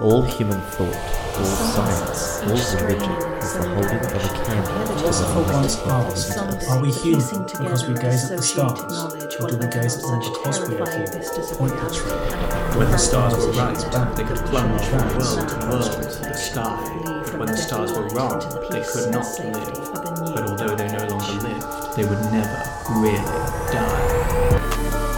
All human thought, all science, all religion is the holding of a candle to the for light once of ask, God. are we human because we gaze at the stars? Or do we gaze at them because we are human? Point this right. When the stars were right, they could plunge from world to world to the sky. But when the stars were wrong, they could not live. But although they no longer lived, they would never really die.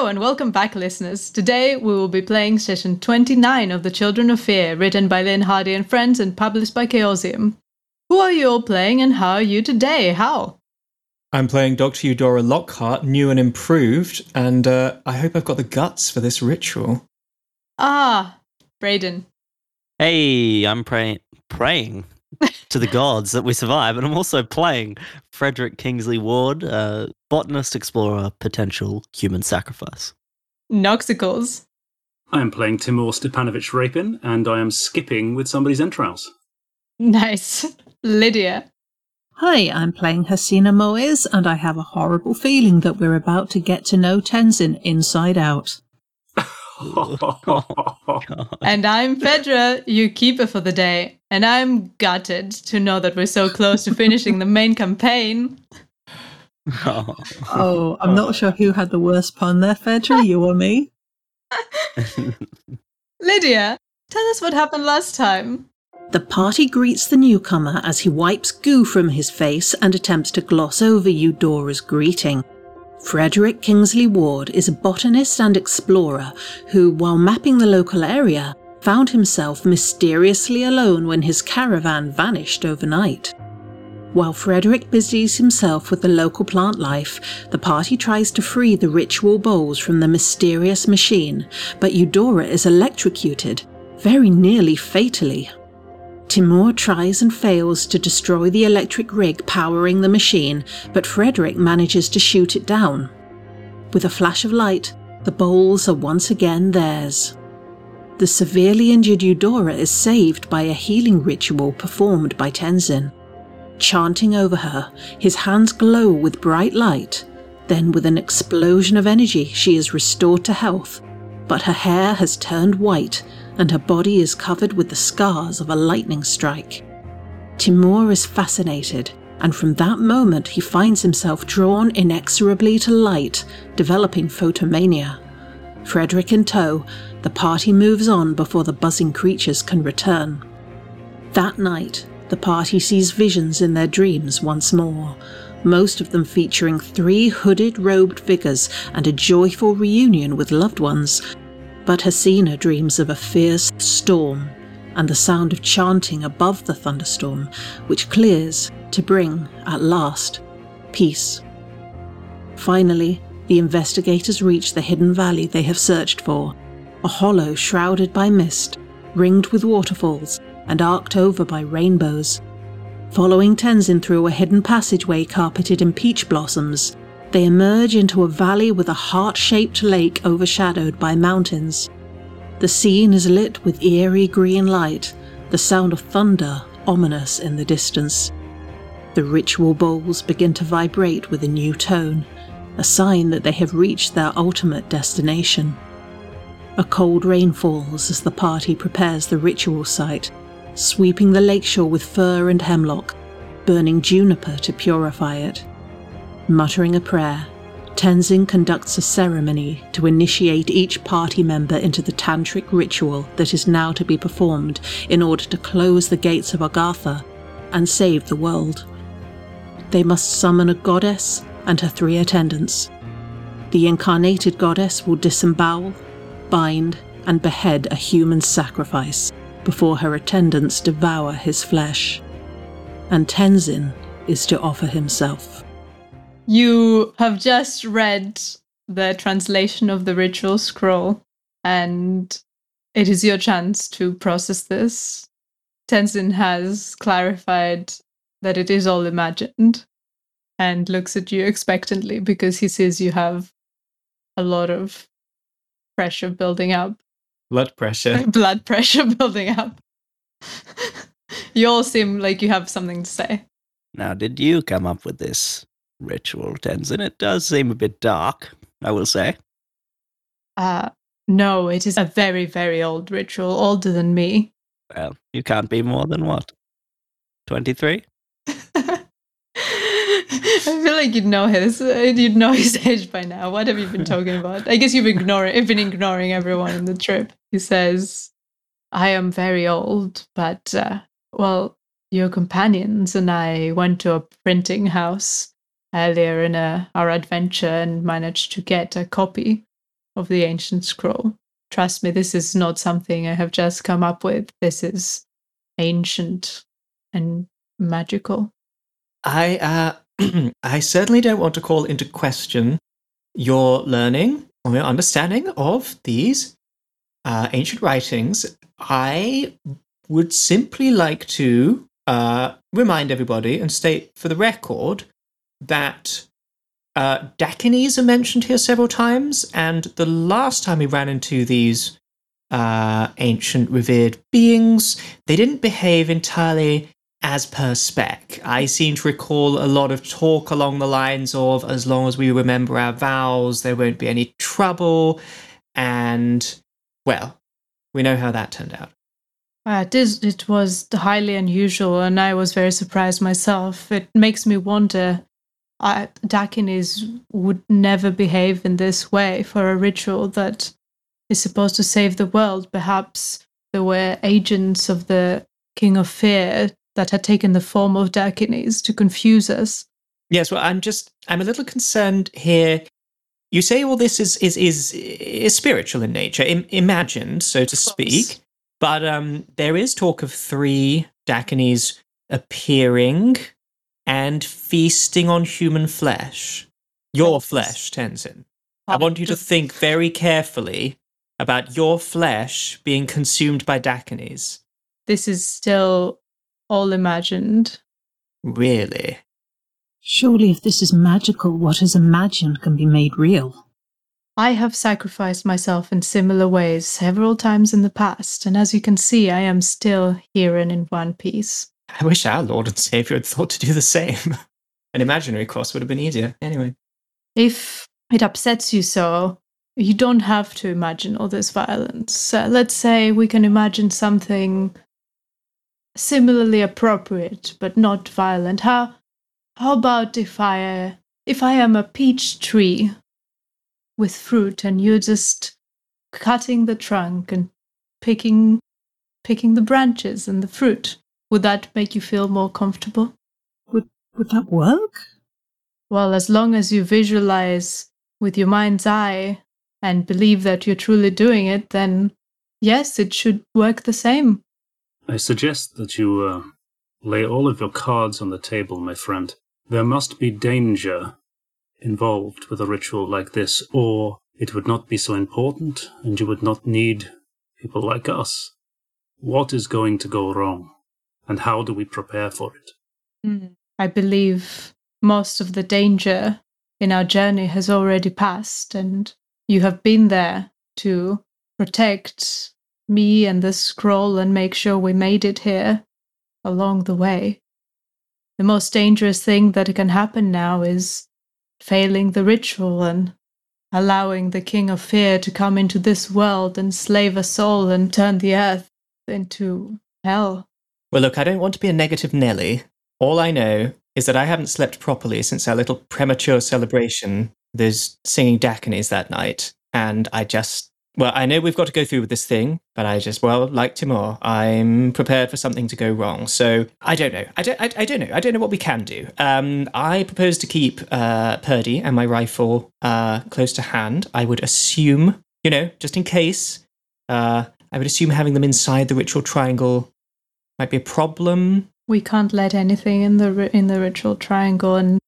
Hello and welcome back, listeners. Today we will be playing session 29 of The Children of Fear, written by Lynne Hardy and friends and published by Chaosium. Who are you all playing and how are you today? How? I'm playing Dr. Eudora Lockhart, new and improved, and uh, I hope I've got the guts for this ritual. Ah, Brayden. Hey, I'm pray- praying to the gods that we survive, and I'm also playing Frederick Kingsley Ward, uh, botanist, explorer, potential human sacrifice. Noxicals. I am playing Timur Stepanovich Rapin, and I am skipping with somebody's entrails. Nice. Lydia. Hi, I'm playing Hasina Moiz, and I have a horrible feeling that we're about to get to know Tenzin inside out. Oh, and I'm Fedra, your keeper for the day. And I'm gutted to know that we're so close to finishing the main campaign. Oh. oh, I'm not sure who had the worst pun there, Fedra, you or me? Lydia, tell us what happened last time. The party greets the newcomer as he wipes goo from his face and attempts to gloss over Eudora's greeting. Frederick Kingsley Ward is a botanist and explorer who, while mapping the local area, found himself mysteriously alone when his caravan vanished overnight. While Frederick busies himself with the local plant life, the party tries to free the ritual bowls from the mysterious machine, but Eudora is electrocuted, very nearly fatally. Timur tries and fails to destroy the electric rig powering the machine, but Frederick manages to shoot it down. With a flash of light, the bowls are once again theirs. The severely injured Eudora is saved by a healing ritual performed by Tenzin. Chanting over her, his hands glow with bright light. Then, with an explosion of energy, she is restored to health, but her hair has turned white and her body is covered with the scars of a lightning strike. Timur is fascinated, and from that moment he finds himself drawn inexorably to light, developing photomania. Frederick in tow, the party moves on before the buzzing creatures can return. That night, the party sees visions in their dreams once more, most of them featuring three hooded robed figures and a joyful reunion with loved ones. But Hasina dreams of a fierce storm and the sound of chanting above the thunderstorm, which clears to bring, at last, peace. Finally, the investigators reach the hidden valley they have searched for, a hollow shrouded by mist, ringed with waterfalls, and arced over by rainbows. Following Tenzin through a hidden passageway carpeted in peach blossoms, they emerge into a valley with a heart shaped lake overshadowed by mountains. The scene is lit with eerie green light, the sound of thunder ominous in the distance. The ritual bowls begin to vibrate with a new tone, a sign that they have reached their ultimate destination. A cold rain falls as the party prepares the ritual site, sweeping the lakeshore with fir and hemlock, burning juniper to purify it. Muttering a prayer, Tenzin conducts a ceremony to initiate each party member into the tantric ritual that is now to be performed in order to close the gates of Agartha and save the world. They must summon a goddess and her three attendants. The incarnated goddess will disembowel, bind, and behead a human sacrifice before her attendants devour his flesh. And Tenzin is to offer himself. You have just read the translation of the ritual scroll, and it is your chance to process this. Tenzin has clarified that it is all imagined and looks at you expectantly because he sees you have a lot of pressure building up, Blood pressure. blood pressure building up. you all seem like you have something to say. Now, did you come up with this ritual, Tenzin? It does seem a bit dark, I will say. Uh, no, it is a very, very old ritual, older than me. Well, you can't be more than what? 23? I feel like you'd know his, you'd know his age by now. What have you been talking about? I guess you've ignoring, you've been ignoring everyone in the trip. He says, "I am very old, but uh, well, your companions and I went to a printing house earlier in uh, our adventure and managed to get a copy of the ancient scroll. Trust me, this is not something I have just come up with. This is ancient and magical." I uh, I certainly don't want to call into question your learning or your understanding of these uh, ancient writings. I would simply like to uh, remind everybody and state for the record that uh, are mentioned here several times, and the last time we ran into these uh, ancient revered beings, they didn't behave entirely as per spec. I seem to recall a lot of talk along the lines of as long as we remember our vows, there won't be any trouble. And, well, we know how that turned out. Uh, it, is, it was highly unusual, and I was very surprised myself. It makes me wonder uh, Dakinis would never behave in this way for a ritual that is supposed to save the world. Perhaps there were agents of the King of Fear that had taken the form of Dakinis to confuse us. Yes, well, I'm just, I'm a little concerned here. You say all this is is is, is spiritual in nature, Im- imagined, so to speak. But um, there is talk of three Dakinis appearing and feasting on human flesh. Your flesh, Tenzin. I want you to think very carefully about your flesh being consumed by Dakinis. This is still all imagined. Really? Surely, if this is magical, what is imagined can be made real. I have sacrificed myself in similar ways several times in the past, and as you can see, I am still here and in one piece. I wish our Lord and Savior had thought to do the same. An imaginary cross would have been easier. Anyway. If it upsets you so, you don't have to imagine all this violence. Uh, let's say we can imagine something similarly appropriate but not violent. How how about if I if I am a peach tree with fruit and you're just cutting the trunk and picking picking the branches and the fruit? Would that make you feel more comfortable? Would would that work? Well, as long as you visualize with your mind's eye and believe that you're truly doing it, then yes, it should work the same. I suggest that you uh, lay all of your cards on the table, my friend. There must be danger involved with a ritual like this, or it would not be so important and you would not need people like us. What is going to go wrong, and how do we prepare for it? Hmm. I believe most of the danger in our journey has already passed, and you have been there to protect me and the scroll and make sure we made it here along the way. The most dangerous thing that can happen now is failing the ritual and allowing the King of Fear to come into this world and slave us all and turn the earth into hell. Well, look, I don't want to be a negative Nelly. All I know is that I haven't slept properly since our little premature celebration, those singing Dakinis that night. And I just, well, I know we've got to go through with this thing, but I just, well, like Timur, I'm prepared for something to go wrong. So I don't know. I don't, I, I don't know. I don't know what we can do. Um, I propose to keep uh, Purdy and my rifle uh, close to hand. I would assume, you know, just in case uh, I would assume having them inside the ritual triangle might be a problem. We can't let anything in the in the ritual triangle, and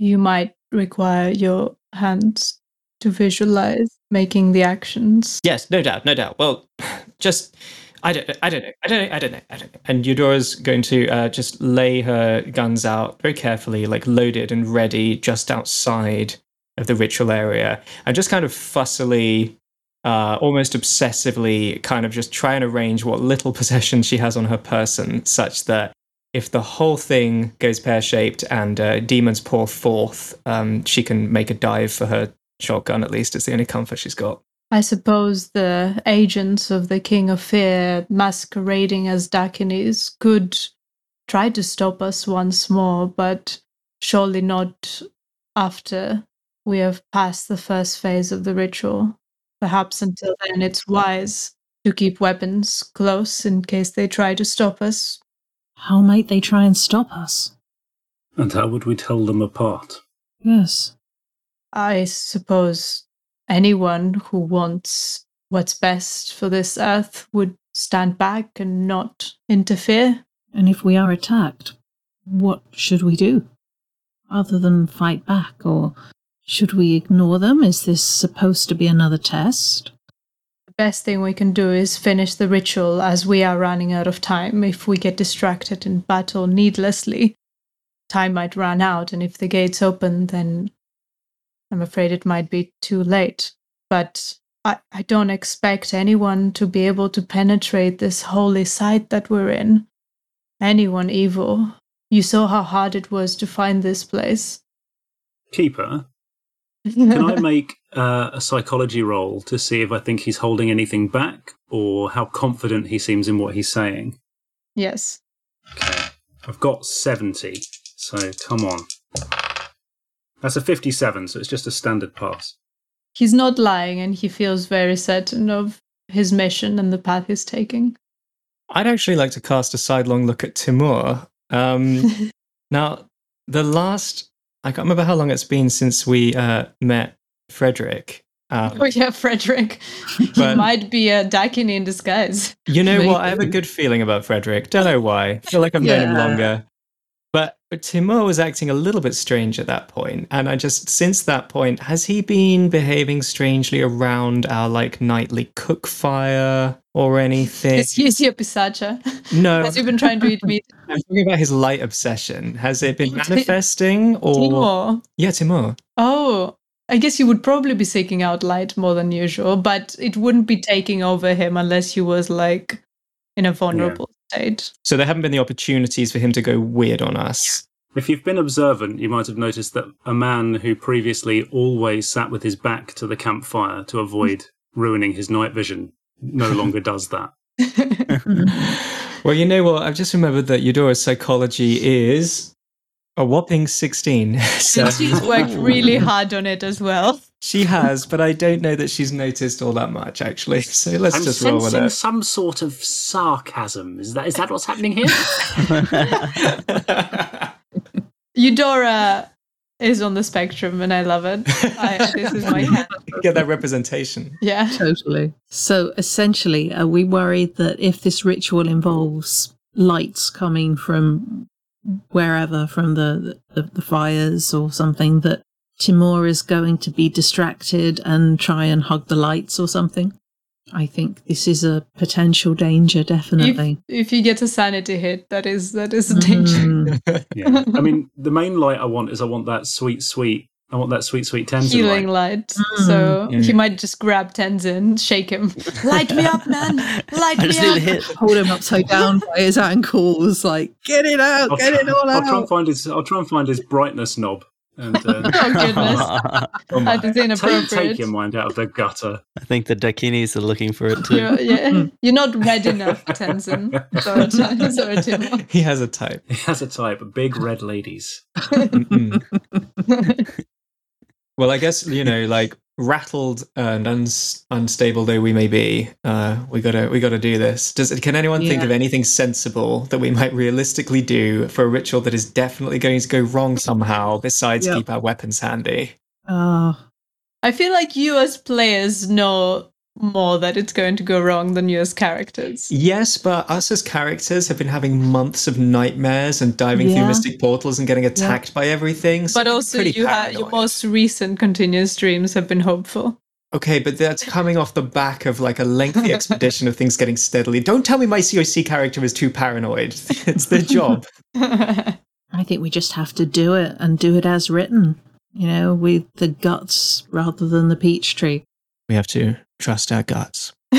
you might require your hands to visualize making the actions. Yes, no doubt, no doubt. Well, just I don't, I don't know, I don't know, I don't know, I don't know. And Eudora's going to uh, just lay her guns out very carefully, like loaded and ready, just outside of the ritual area, and just kind of fussily, uh, almost obsessively, kind of just try and arrange what little possession she has on her person, such that if the whole thing goes pear shaped and uh, demons pour forth, um, she can make a dive for her shotgun. At least it's the only comfort she's got. I suppose the agents of the King of Fear masquerading as Dakinis could try to stop us once more, but surely not after we have passed the first phase of the ritual. Perhaps until then, it's wise to keep weapons close in case they try to stop us. How might they try and stop us? And how would we tell them apart? Yes. I suppose anyone who wants what's best for this earth would stand back and not interfere. And if we are attacked, what should we do? Other than fight back, or should we ignore them? Is this supposed to be another test? The best thing we can do is finish the ritual as we are running out of time. If we get distracted in battle needlessly, time might run out, and if the gates open, then I'm afraid it might be too late. But I, I don't expect anyone to be able to penetrate this holy site that we're in. Anyone evil. You saw how hard it was to find this place. Keeper, can I make uh, a psychology roll to see if I think he's holding anything back or how confident he seems in what he's saying? yes. Okay. I've got 70, so come on. That's a 57, so it's just a standard pass. He's not lying and he feels very certain of his mission and the path he's taking. I'd actually like to cast a sidelong look at Timur. Um, now, the last, I can't remember how long it's been since we uh, met Frederick. Um, Oh yeah, Frederick. he might be a Dakini in disguise. you know what? I have a good feeling about Frederick. Don't know why. I feel like I've known him longer. But Timur was acting a little bit strange at that point, and I just since that point has he been behaving strangely around our like nightly cook fire or anything? Is he is a pisacha? no, Has he been trying to eat meat? I'm talking about his light obsession. Has it been manifesting or Timur. yeah, Timur? Oh, I guess he would probably be seeking out light more than usual, but it wouldn't be taking over him unless he was like in a vulnerable state. So there haven't been the opportunities for him to go weird on us. If you've been observant, you might have noticed that a man who previously always sat with his back to the campfire to avoid ruining his night vision no longer does that. Well, you know what? I've just remembered that Eudora's psychology is a whopping 16. So And she's worked really hard on it as well. she has, but I don't know that she's noticed all that much, actually. So let's I'm just roll with sensing it. some sort of sarcasm. Is that is that what's happening here? Eudora is on the spectrum and I love it. I, this is my hand. Get that representation. Yeah. Totally. So essentially, are we worried that if this ritual involves lights coming from wherever, from the, the, the fires or something, that Timur is going to be distracted and try and hug the lights or something? I think this is a potential danger, If, definitely. if you get a sanity hit, that is that is a danger. Mm. yeah. I mean, the main light I want is I want that sweet, sweet. I want that sweet, sweet Tenzin Healing light. light. So Mm. he might just grab Tenzin, shake him. Light me up, man. Light I me just need up. hit. Hold him upside down by his ankles, like, get it out, I'll get try, it all I'll try and out. find his. I'll try and find his brightness knob. And uh, Oh goodness. That is take, inappropriate. take your mind out of the gutter. I think the Dakinis are looking for it too. You're, yeah. You're not red enough, Tenzin. Sorry, T- sorry, Timur. he has a type. He has a type: big red ladies. Well, I guess you know, like rattled and uns- unstable though we may be, uh, we gotta we gotta do this. Does can anyone think of anything sensible that we might realistically do for a ritual that is definitely going to go wrong somehow? Besides, Yep. keep our weapons handy. Oh, I feel like you as players know more that it's going to go wrong than you as characters. Yes, but us as characters have been having months of nightmares and diving through mystic portals and getting attacked by everything. so But also, you ha- your most recent continuous dreams have been hopeful. Okay, but that's coming off the back of like a lengthy expedition of things getting steadily. Don't tell me my COC character is too paranoid. It's their job. I think we just have to do it and do it as written, you know, with the guts rather than the peach tree. We have to trust our guts.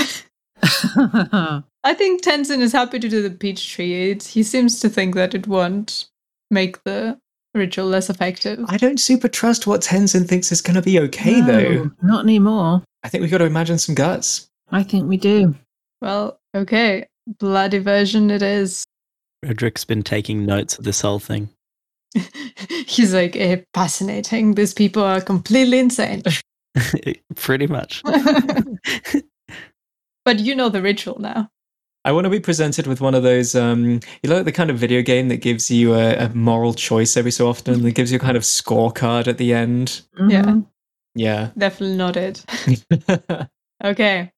I think Tenzin is happy to do the peach tree. It, he seems to think that it won't make the ritual less effective. I don't super trust what Tenzin thinks is going to be okay, though. Not anymore. I think we've got to imagine some guts. I think we do. Well, okay. Bloody version it is. Frederick's been taking notes of this whole thing. He's like, eh, fascinating. These people are completely insane. Pretty much. but you know the ritual now. I want to be presented with one of those, um, you know, the kind of video game that gives you a, a moral choice every so often, that gives you a kind of scorecard at the end. Yeah. Mhm. Yeah. Definitely not it. Okay.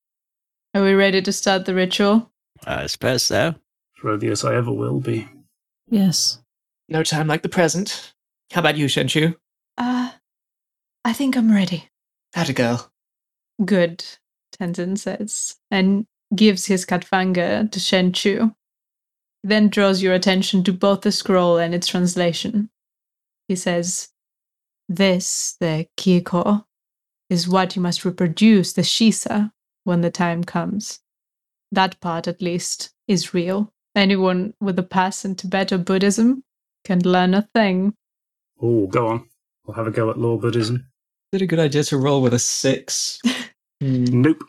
Are we ready to start the ritual? I suppose so. Rodius I ever will be. Yes. no time like the present. How about you, Shenchu? Uh, I think I'm ready. Had a girl. Good, Tenzin says, and gives his Katvanga to Shen Chu. Then draws your attention to both the scroll and its translation. He says, This, the Kiko, is what you must reproduce, the Shisa, when the time comes. That part, at least, is real. Anyone with a pass in Tibet or Buddhism can learn a thing. Oh, go on. We'll have a go at law Buddhism. Is it a good idea to roll with a six? Hmm, Nope.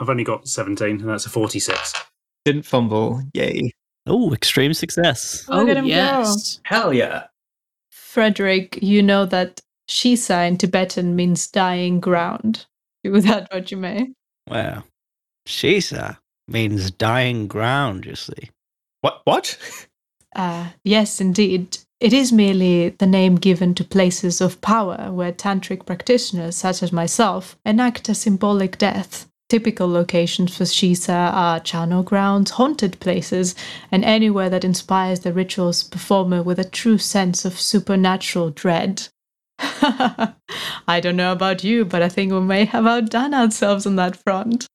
I've only got 17, and that's a 46. Didn't fumble. Yay. Oh, extreme success. Look oh, at him go. yes. Hell yeah. Frederick, you know that Shisa in Tibetan means dying ground. Do with that what you may. Wow. Shisa means dying ground, you see. What? What? Uh, yes, indeed. It is merely the name given to places of power where tantric practitioners, such as myself, enact a symbolic death. Typical locations for Shisa are charnel grounds, haunted places, and anywhere that inspires the ritual's performer with a true sense of supernatural dread. I don't know about you, but I think we may have outdone ourselves on that front.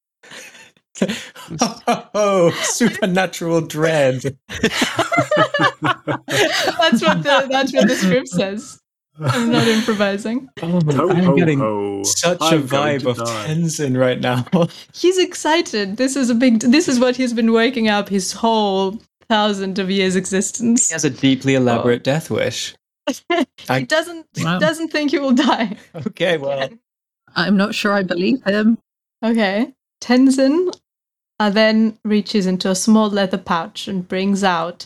Oh, supernatural dread. That's what the that's what the script says. I'm not improvising. Oh Ho, I'm ho, getting ho. such a I'm going vibe of die. Tenzin right now. He's excited. This is a big. This is what he's been working up his whole thousand of years existence. he has a deeply elaborate oh. death wish. I- he doesn't Wow. doesn't think he will die. Okay, well, I'm not sure I believe him. Okay. Tenzin then reaches into a small leather pouch and brings out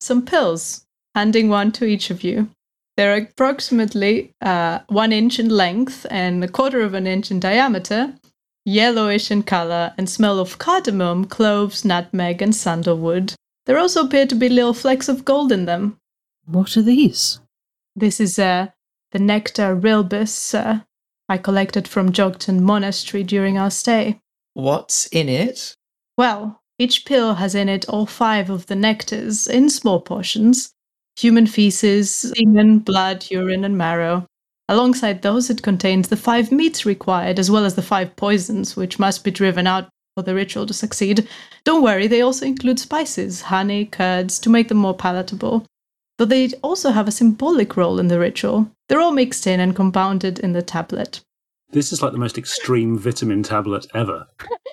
some pills, handing one to each of you. They're approximately uh, one inch in length and a quarter of an inch in diameter, yellowish in color, and smell of cardamom, cloves, nutmeg, and sandalwood. There also appear to be little flecks of gold in them. What are these? This is uh, the nectar rilbus uh, I collected from Jogton Monastery during our stay. what's in it? Well, each pill has in it all five of the nectars in small portions human feces, semen, blood, urine, and marrow. Alongside those, it contains the five meats required, as well as the five poisons, which must be driven out for the ritual to succeed. Don't worry, they also include spices, honey, curds, to make them more palatable. Though they also have a symbolic role in the ritual. They're all mixed in and compounded in the tablet. This is like the most extreme vitamin tablet ever.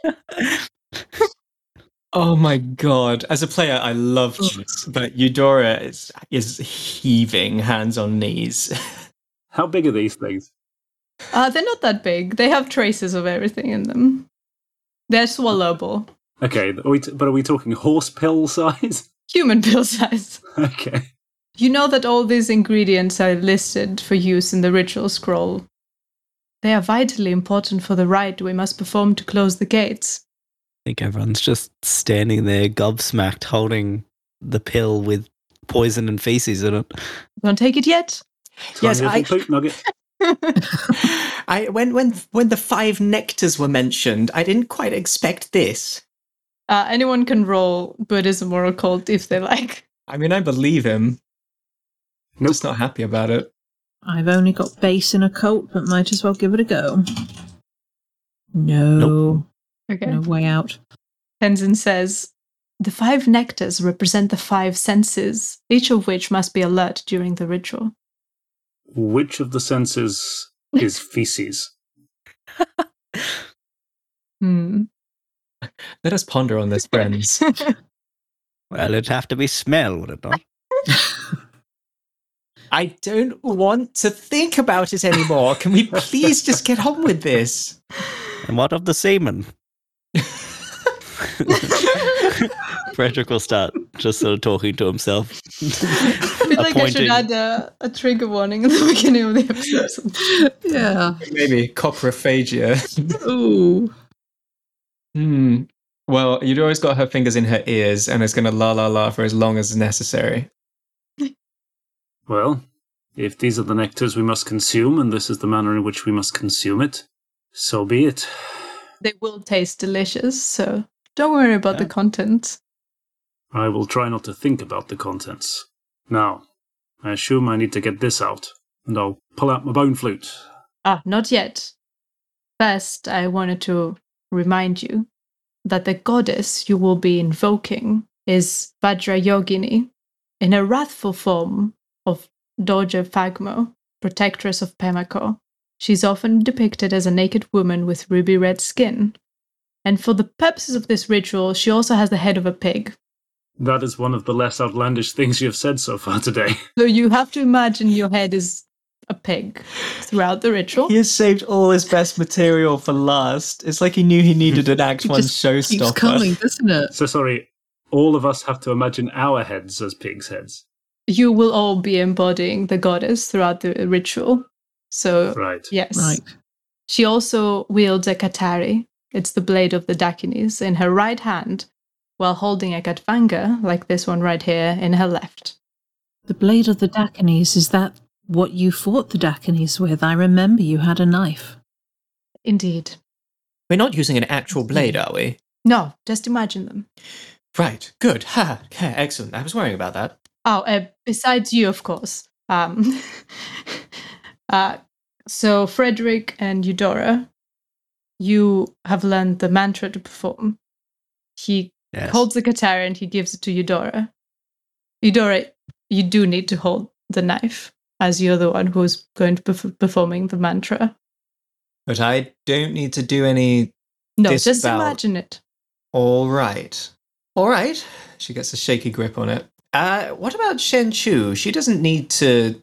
Oh my god. As a player, I love this, but Eudora is, is heaving, hands on knees. How big are these things? Uh, they're not that big. They have traces of everything in them. They're swallowable. Okay, are we t- but are we talking horse pill size? Human pill size. Okay. You know that all these ingredients are listed for use in the ritual scroll. They are vitally important for the rite we must perform to close the gates. I think everyone's just standing there gobsmacked holding the pill with poison and feces in it. Don't take it yet. Yes, I- little poop nugget. I when when when the five nectars were mentioned, I didn't quite expect this. Uh, anyone can roll Buddhism or occult if they like. I mean, I believe him. I'm Nope. just not happy about it. I've only got base in occult, but might as well give it a go. No, Okay. no way out. Tenzin says, The five nectars represent the five senses, each of which must be alert during the ritual. Which of the senses is feces? Hmm. Let us ponder on this, friends. Well, it'd have to be smell, would it not? I don't want to think about it anymore. Can we please just get on with this? And what of the semen? Frederick will start just sort of talking to himself. I feel like I should add a, a trigger warning at the beginning of the episode. Yeah. Maybe coprophagia. Ooh. Hmm. Well, you'd always got her fingers in her ears and it's going to la la la for as long as necessary. Well, if these are the nectars we must consume, and this is the manner in which we must consume it, so be it. They will taste delicious, so don't worry about the Yeah. content. I will try not to think about the contents. Now, I assume I need to get this out, and I'll pull out my bone flute. Ah, not yet. First, I wanted to remind you that the goddess you will be invoking is Vajrayogini in a wrathful form of Dorje Phagmo, protectress of Pemako. She's often depicted as a naked woman with ruby red skin. And for the purposes of this ritual, she also has the head of a pig. That is one of the less outlandish things you have said so far today. So you have to imagine your head is a pig throughout the ritual. He has saved all his best material for last. It's like he knew he needed an Act 1 just keeps showstopper. coming, doesn't it? So sorry, all of us have to imagine our heads as pigs' heads. you will all be embodying the goddess throughout the ritual. So, Right. yes. Right. She also wields a katari. It's the blade of the Dakinis in her right hand, while holding a katvanga, like this one right here, in her left. The blade of the Dakinis, is that what you fought the Dakinis with? I remember you had a knife. Indeed. We're not using an actual blade, are we? No, just imagine them. Right, good. Ha, okay, excellent. I was worrying about that. Oh, uh, besides you, of course. Um, uh, so, Frederick and Eudora, you have learned the mantra to perform. He Yes. holds the katana and he gives it to Eudora. Eudora, you do need to hold the knife, as you're the one who's going to be performing the mantra. But I don't need to do any. No, just imagine it. All right. All right. She gets a shaky grip on it. Uh, what about Shen Chu? She doesn't need to.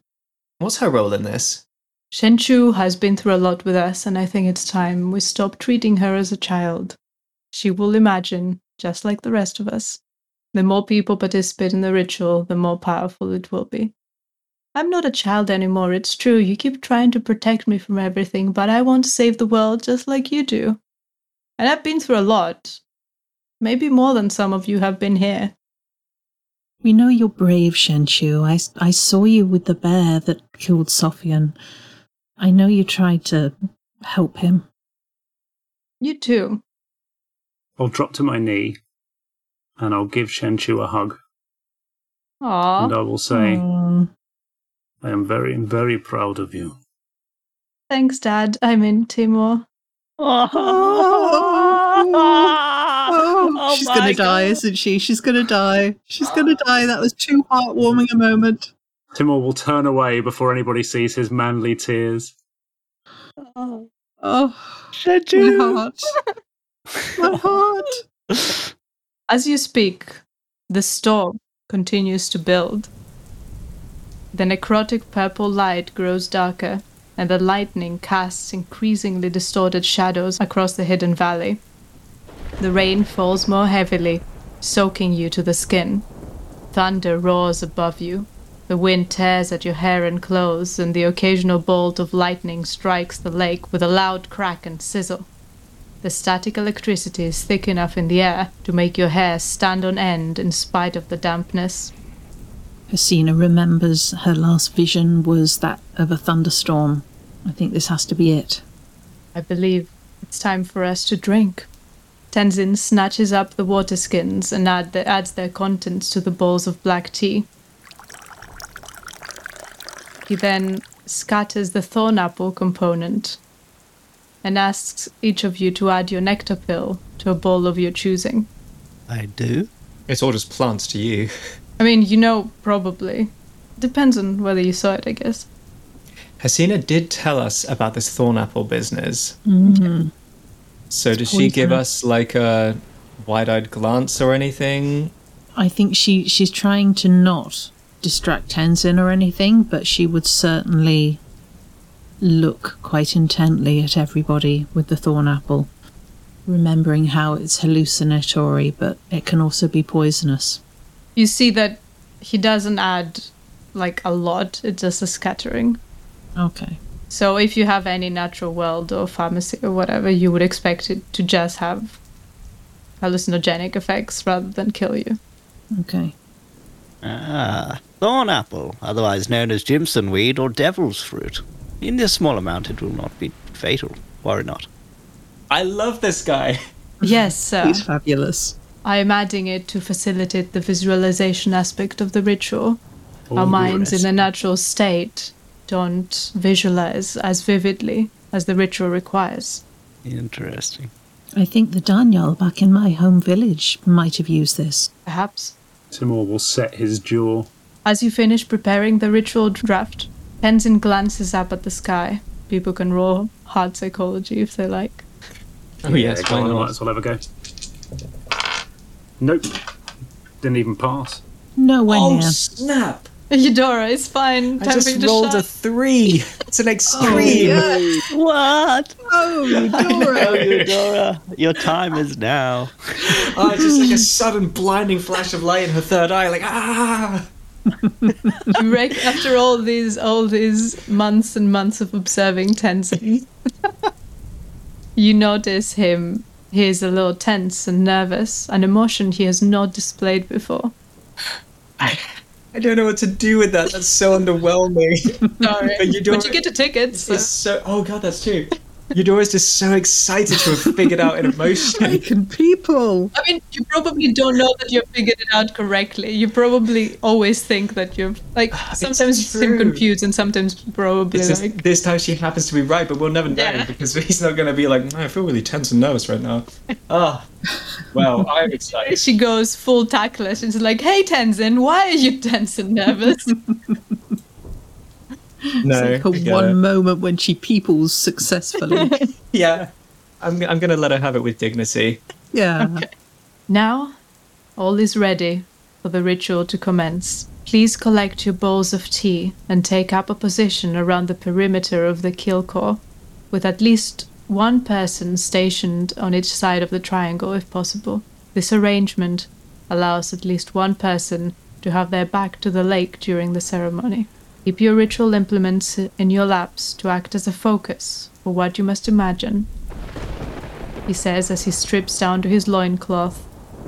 What's her role in this? Shenchu has been through a lot with us, and I think it's time we stop treating her as a child. She will imagine, just like the rest of us. The more people participate in the ritual, the more powerful it will be. I'm not a child anymore, it's true. You keep trying to protect me from everything, but I want to save the world just like you do. And I've been through a lot. Maybe more than some of you have been here. We know you're brave, Shenchu. I, I saw you with the bear that killed Sofian. I know you tried to help him. You too. I'll drop to my knee, and I'll give Shenchu a hug, Aww. and I will say, Mm, I am very, very proud of you. Thanks, Dad. I'm in Timur. Oh, she's gonna die, isn't she? She's gonna die. She's gonna die. That was too heartwarming a moment. Timur will turn away before anybody sees his manly tears. Oh, oh. my heart. My heart. As you speak, the storm continues to build. The necrotic purple light grows darker, and the lightning casts increasingly distorted shadows across the hidden valley. The rain falls more heavily, soaking you to the skin. Thunder roars above you. The wind tears at your hair and clothes, and the occasional bolt of lightning strikes the lake with a loud crack and sizzle. The static electricity is thick enough in the air to make your hair stand on end in spite of the dampness. Hasina remembers her last vision was that of a thunderstorm. I think this has to be it. I believe it's time for us to drink. Tenzin snatches up the water skins and add the, adds their contents to the bowls of black tea. He then scatters the thorn apple component and asks each of you to add your nectar pill to a bowl of your choosing. I do. It's all just plants to you. I mean, you know, probably. Depends on whether you saw it, I guess. Hasina did tell us about this thorn apple business. Mm-hmm. So does she give us like a wide-eyed glance or anything? I think she she's trying to not distract Tenzin or anything, but she would certainly look quite intently at everybody with the thorn apple, remembering how it's hallucinatory, but it can also be poisonous. You see that he doesn't add like a lot, it's just a scattering. Okay. So if you have any natural world or pharmacy or whatever, you would expect it to just have hallucinogenic effects rather than kill you. Okay. Ah, thorn apple, otherwise known as Jimson weed or devil's fruit. In this small amount, it will not be fatal. Worry not. I love this guy. Yes, sir. He's fabulous. I am adding it to facilitate the visualization aspect of the ritual. Oh, Our minds in a natural state don't visualize as vividly as the ritual requires. Interesting. I think the Daniel back in my home village might have used this. Perhaps. Timur will set his jaw. As you finish preparing the ritual draft, Tenzin glances up at the sky. People can roll hard psychology if they like. Oh yes, go why on, not? might as well have a go. Nope. Didn't even pass. Nowhere Oh near. snap! Eudora, it's fine. I Time just to rolled a three. It's an extreme. Oh, What? Oh, Oh, Eudora, your time is now. Oh, it's just like a sudden blinding flash of light in her third eye, like ah. After all these all these months and months of observing Tenzin, you notice him. He is a little tense and nervous, an emotion he has not displayed before. I don't know what to do with that. That's so underwhelming. Sorry, But you don't- but you get a ticket. So. So. Oh god, that's true. Eudora's just so excited to have figured out an emotion. Can people? I mean, you probably don't know that you've figured it out correctly. You probably always think that you're like sometimes you seem confused and sometimes probably It's just, like this time she happens to be right, but we'll never know Yeah. because he's not going to be like, I feel really tense and nervous right now. Ah, well, I'm excited. she goes full tackler. She's like, "Hey Tenzin, why are you tense and nervous?" No, For I get one it. moment when she peoples successfully. yeah, I'm, I'm going to let her have it with dignity. yeah. Now, all is ready for the ritual to commence. Please collect your bowls of tea and take up a position around the perimeter of the kill with at least one person stationed on each side of the triangle if possible. This arrangement allows at least one person to have their back to the lake during the ceremony. Keep your ritual implements in your laps to act as a focus for what you must imagine he says as he strips down to his loincloth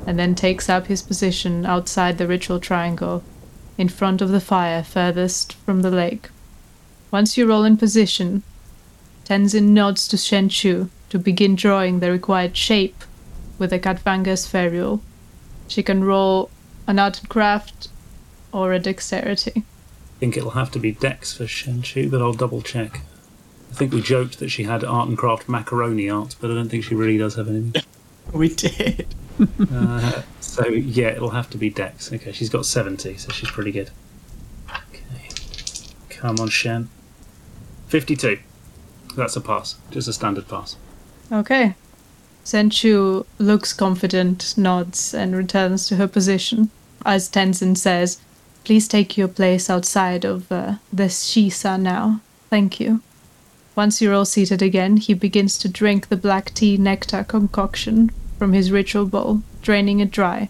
and then takes up his position outside the ritual triangle, in front of the fire furthest from the lake. Once you roll in position, Tenzin nods to Shen Chu to begin drawing the required shape with the Katvanga's ferule. She can roll an art and craft or a dexterity. I think it'll have to be Dex for Shenchu, but I'll double check. I think we joked that she had art and craft macaroni art, but I don't think she really does have anything. We did. Uh, so yeah, it'll have to be Dex. Okay, she's got seventy, so she's pretty good. Okay, come on, Shen. Fifty-two. That's a pass, just a standard pass. Okay. Shenchu looks confident, nods, and returns to her position. As Tenzin says, Please take your place outside of uh, the Shisa now. Thank you. Once you're all seated again, he begins to drink the black tea nectar concoction from his ritual bowl, draining it dry.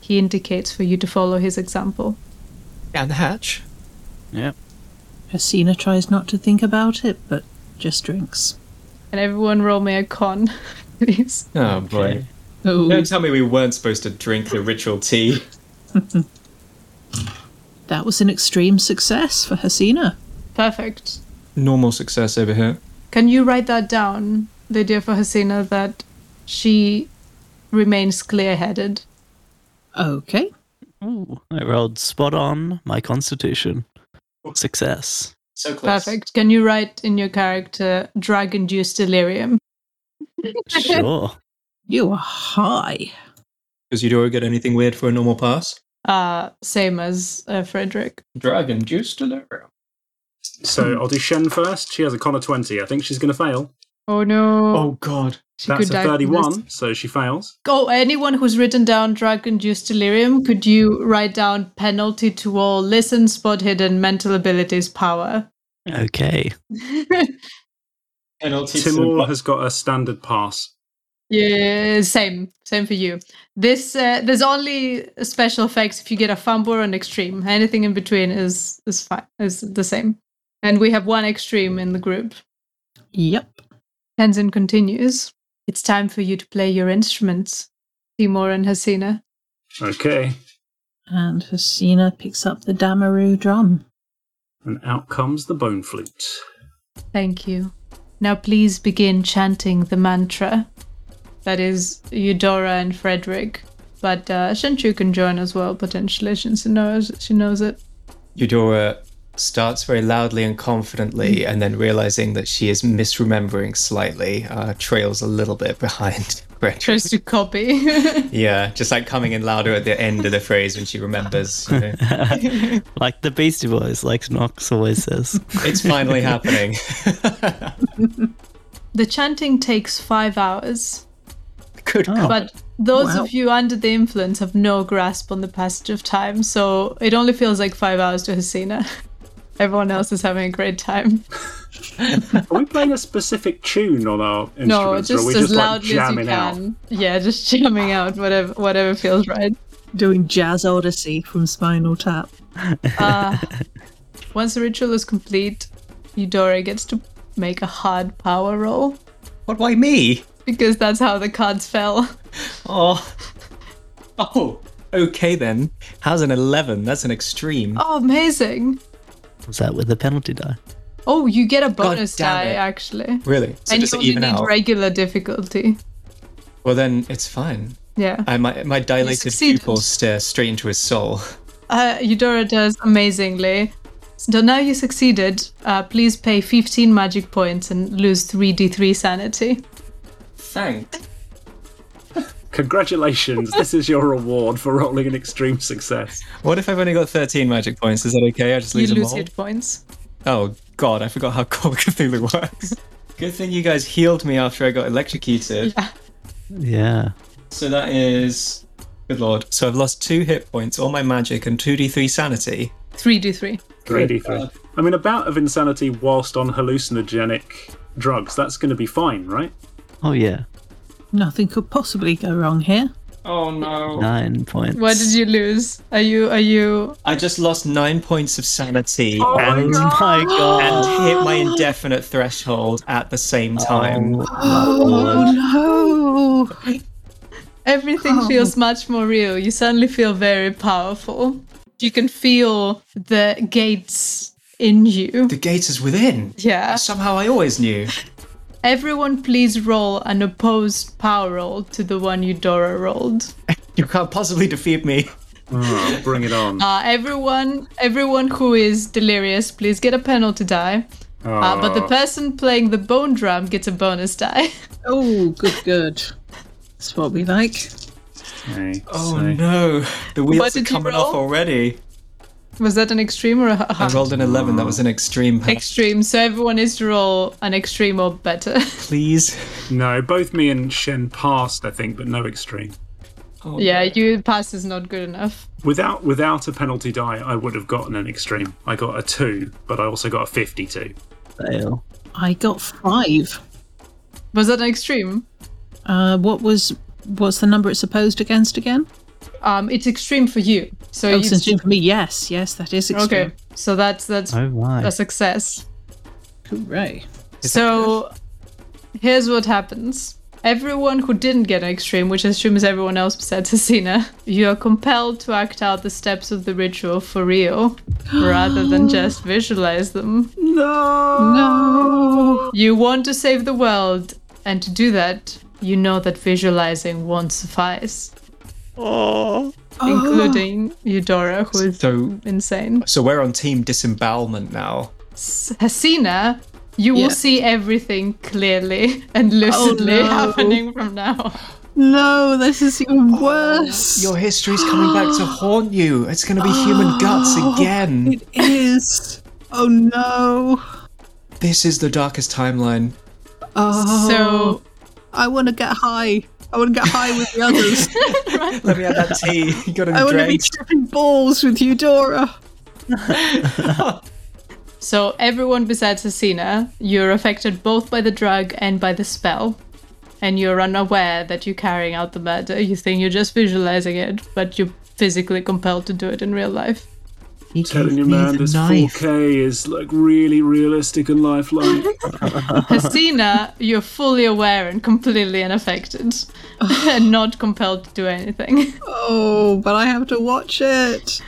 He indicates for you to follow his example. Down the hatch. Yep. Hasina tries not to think about it, but just drinks. And everyone roll me a con, please. Oh boy. Oh, Don't tell me we weren't supposed to drink the ritual tea. that was an extreme success for Hasina. Perfect. normal success over here. Can you write that down, Lydia, for Hasina, that she remains clear headed? Okay. Ooh, I rolled spot on my constitution. Success. So close. Perfect. Can you write in your character drug induced delirium? Sure. You are high. Does Eudora get anything weird for a normal pass? Uh, same as uh, Frederick. Drug induced delirium. So I'll do Shen first. She has a con of 20. I think she's going to fail. Oh no. Oh god. she That's a die from this. 31, so she fails. Oh, anyone who's written down drug induced delirium, could you write down penalty to all listen, spot hidden, mental abilities, power? Okay. Penalty Timur has got a standard pass. Yeah, same, same for you. This uh, there's only special effects if you get a fumble or an extreme. Anything in between is is fine, is the same. And we have one extreme in the group. Yep. Tenzin continues. It's time for you to play your instruments, Timur and Hasina. Okay. And Hasina picks up the Damaru drum. And out comes the bone flute. Thank you. Now please begin chanting the mantra. That is Eudora and Frederick. But uh, Shenchu can join as well, potentially, since she knows, she knows it. Eudora starts very loudly and confidently, and then realizing that she is misremembering slightly, uh, trails a little bit behind Frederick. Tries to copy. Yeah, just like coming in louder at the end of the phrase when she remembers. You know. like the Beastie Boys, like Knox always says. it's finally happening. the chanting takes five hours, Good Oh. God. but those Wow. of you under the influence have no grasp on the passage of time, so it only feels like five hours to Hasina. Everyone else is having a great time. Are we playing a specific tune on our instruments? No, or are just we as just like loudly as you jamming out? can. Yeah, just jamming out whatever whatever feels right. Doing Jazz Odyssey from Spinal Tap. Uh, once the ritual is complete, Eudora gets to make a hard power roll what? Why me? Because that's how the cards fell. Oh. Oh. Okay then. How's an eleven? That's an extreme. Oh, amazing! Was that with the penalty die? Oh, you get a bonus die it. actually, Really? So and you does it only even need out? regular difficulty. well then, it's fine. Yeah. I, my my dilated pupils stare straight into his soul. Uh, Eudora does amazingly. So now you succeeded. Uh, please pay 15 magic points and lose 3d3 sanity. Thanks. Congratulations, this is your reward for rolling an extreme success. What if I've only got 13 magic points? Is that okay? I just You lose them lose all? hit points. Oh god, I forgot how Call of Cthulhu works. Good thing you guys healed me after I got electrocuted. Yeah. Yeah. So that is good lord. So I've lost two hit points, all my magic, and 2d3 sanity. 3d3. 3d3. I mean, a bout of insanity whilst on hallucinogenic drugs, that's going to be fine, right? Oh yeah. Nothing could possibly go wrong here. Oh no. Nine points. What did you lose? Are you are you I just lost nine points of sanity Oh and, my god. and hit my indefinite threshold at the same oh, time. Oh no! everything feels much more real. You suddenly feel very powerful. You can feel the gates in you. The gate is within. Yeah. Somehow I always knew. Everyone please roll an opposed power roll to the one Eudora rolled. You can't possibly defeat me. Oh, bring it on. Uh, everyone everyone who is delirious, please get a penalty die. Uh, but the Oh. person playing the bone drum gets a bonus die. Oh, good, good. That's what we like. Okay, Oh so- no. The What wheels are coming off already. Was that an extreme or a I hard? rolled an 11. That was an extreme pass. Extreme. So everyone is to roll an extreme or better. Please. No, both me and Shen passed, I think, but no extreme. Oh, yeah, you pass is not good enough. Without without a penalty die, I would have gotten an extreme. I got a two, but I also got a fifty-two. Fail. I got five. Was that an extreme? Uh, what was what's the number it's opposed against again? Um, it's extreme for you. So Oh, you since for me, yes, yes, that is extreme. okay. So that's that's Oh a success. Hooray! So here's what happens. Everyone who didn't get an extreme, which I assume is everyone else besides Hasina, you are compelled to act out the steps of the ritual for real, rather than just visualize them. No! No. You want to save the world, and to do that, you know that visualizing won't suffice. Oh. Including Eudora, who is So, insane. so we're on team disembowelment now. S- Hasina, you Yeah. will see everything clearly and lucidly oh, no. happening from now. No, this is even worse. Your history's coming back to haunt you. It's going to be human guts again. It is. Oh no. This is the darkest timeline. Oh. So I want to get high. I want to get high with the others. Let me have that tea. You got to I want to be drink. tripping balls with Eudora. So everyone besides Hasina, you're affected both by the drug and by the spell. And you're unaware that you're carrying out the murder. You think you're just visualizing it, but you're physically compelled to do it in real life. He Telling gave you, man, the this knife. 4K is like really realistic and lifelike. Hasina, you're fully aware and completely unaffected. and not compelled to do anything. Oh, but I have to watch it.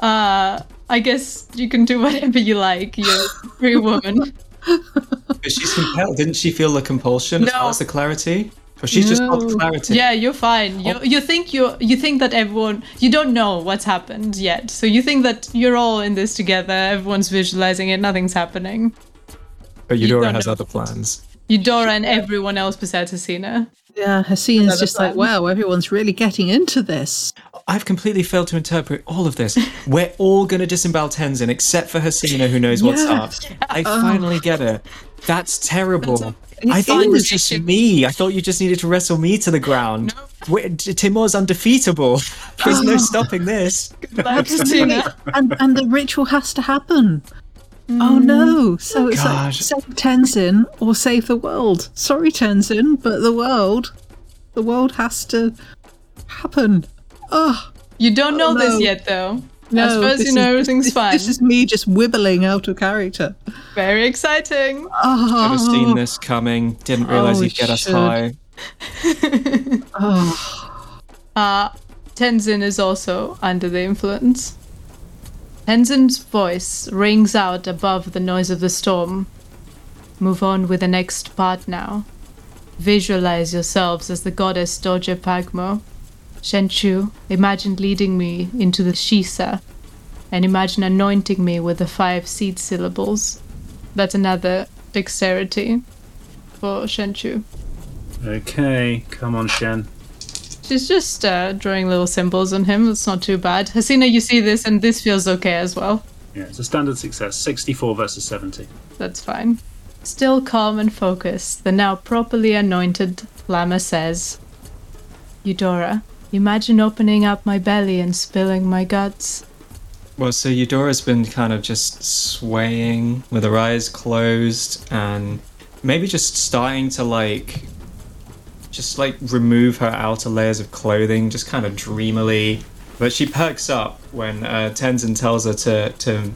Uh I guess you can do whatever you like. You're a free woman. But she's compelled. Didn't she feel the compulsion as No. well as the clarity? Or she's just got No. clarity. Yeah, you're fine. You oh. you think you you think that everyone you don't know what's happened yet. So you think that you're all in this together. Everyone's visualizing it. Nothing's happening. But You Eudora has other plans. Eudora and everyone else besides Hasina. Yeah, Hasina's Another just like, wow, everyone's really getting into this. I've completely failed to interpret all of this. We're all going to disembowel Tenzin except for Hasina, who knows what's Yeah. up. I oh. finally get it. That's terrible. I thought it was just me. I thought you just needed to wrestle me to the ground. Wait, Timur's undefeatable. There's no ah. stopping this. Like Hasina. and and the ritual has to happen. Oh no! Mm. So it's Gosh. like save Tenzin or save the world. Sorry, Tenzin, but the world, the world has to happen. Oh You don't know Oh, this yet, though. No! as far as this you know, is- everything's this, fine. This is me just wibbling out of character. Very exciting. Oh, Should have seen this coming. Didn't realize Oh, you'd get us high. Oh, Uh, Tenzin is also under the influence. Tenzin's voice rings out above the noise of the storm. Move on with the next part now. Visualize yourselves as the goddess Dorje Phagmo. Shenchu, imagine leading me into the Shisa, and imagine anointing me with the five seed syllables. That's another dexterity for Shenchu. okay, come on, Shen. She's just uh, drawing little symbols on him. It's not too bad. Hasina, you see this, and this feels okay as well. Yeah, it's a standard success. 64 versus 70. That's fine. Still calm and focused, the now properly anointed Lama says, Eudora, imagine opening up my belly and spilling my guts. Well, so Eudora's been kind of just swaying with her eyes closed and maybe just starting to like just like remove her outer layers of clothing, just kind of dreamily. But she perks up when uh, Tenzin tells her to to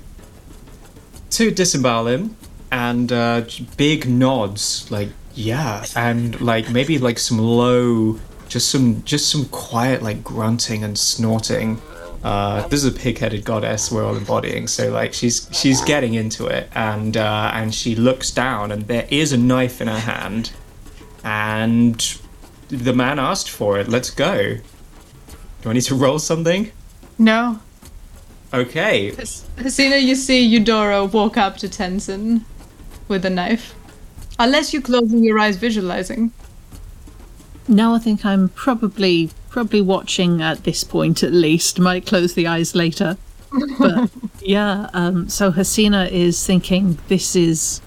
to disembowel him, and uh, big nods, like yeah, and like maybe like some low, just some just some quiet like grunting and snorting. Uh, this is a pig-headed goddess we're all embodying, so like she's she's getting into it, and uh, and she looks down, and there is a knife in her hand, and the man asked for it. Let's go. Do I need to roll something? No. Okay. Hasina, you see Eudora walk up to Tenzin with a knife. Unless you're closing your eyes visualizing. Now I think I'm probably probably watching at this point at least. Might close the eyes later, but yeah. Um, so Hasina is thinking this is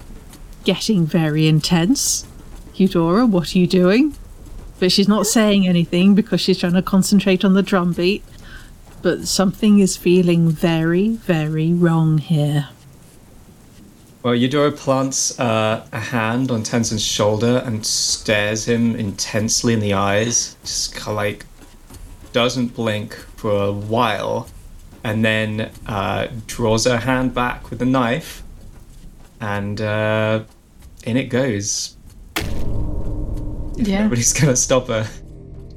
getting very intense. Eudora, what are you doing? But she's not saying anything because she's trying to concentrate on the drum beat. But something is feeling very, very wrong here. Well, Eudora plants uh, a hand on Tenzin's shoulder and stares him intensely in the eyes. Just kind of like doesn't blink for a while, and then uh, draws her hand back with the knife, and uh, in it goes. Yeah. Nobody's gonna stop her.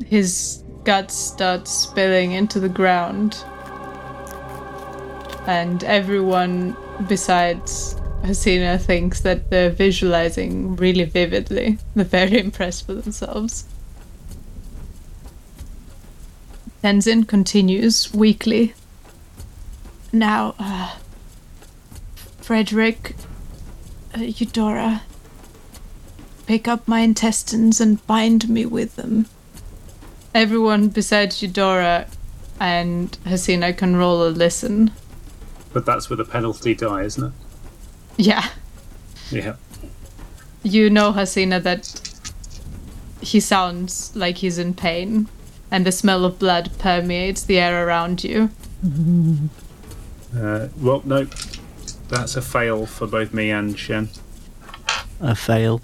His guts start spilling into the ground. And everyone besides Hasina thinks that they're visualizing really vividly. They're very impressed with themselves. Tenzin continues weakly. Now, uh, Frederick, uh, Eudora, pick up my intestines and bind me with them. Everyone besides Eudora and Hasina can roll a listen. But that's with a penalty die, isn't it? Yeah, Yeah. you know, Hasina, that he sounds like he's in pain, and the smell of blood permeates the air around you. Uh, well, no. That's a fail for both me and Shen. A fail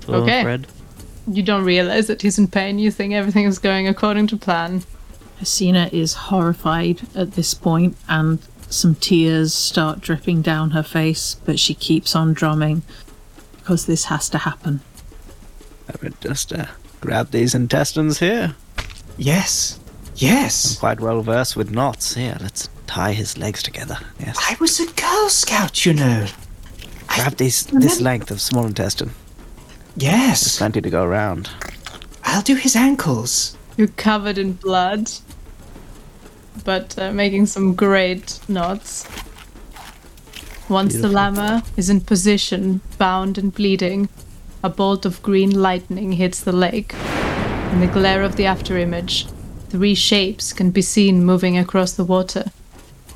for Okay. Fred. You don't realize that he's in pain. You think everything is going according to plan. Hasina is horrified at this point, and some tears start dripping down her face, but she keeps on drumming because this has to happen. I would just uh, grab these intestines here. Yes. Yes. Quite well versed with knots. Here, let's tie his legs together. Yes. I was a Girl Scout, you know. Grab these this length of small intestine. Yes. There's plenty to go around. I'll do his ankles. You're covered in blood, but uh, making some great knots. Once the lama is in position, bound and bleeding, a bolt of green lightning hits the lake. In the glare of the afterimage, three shapes can be seen moving across the water.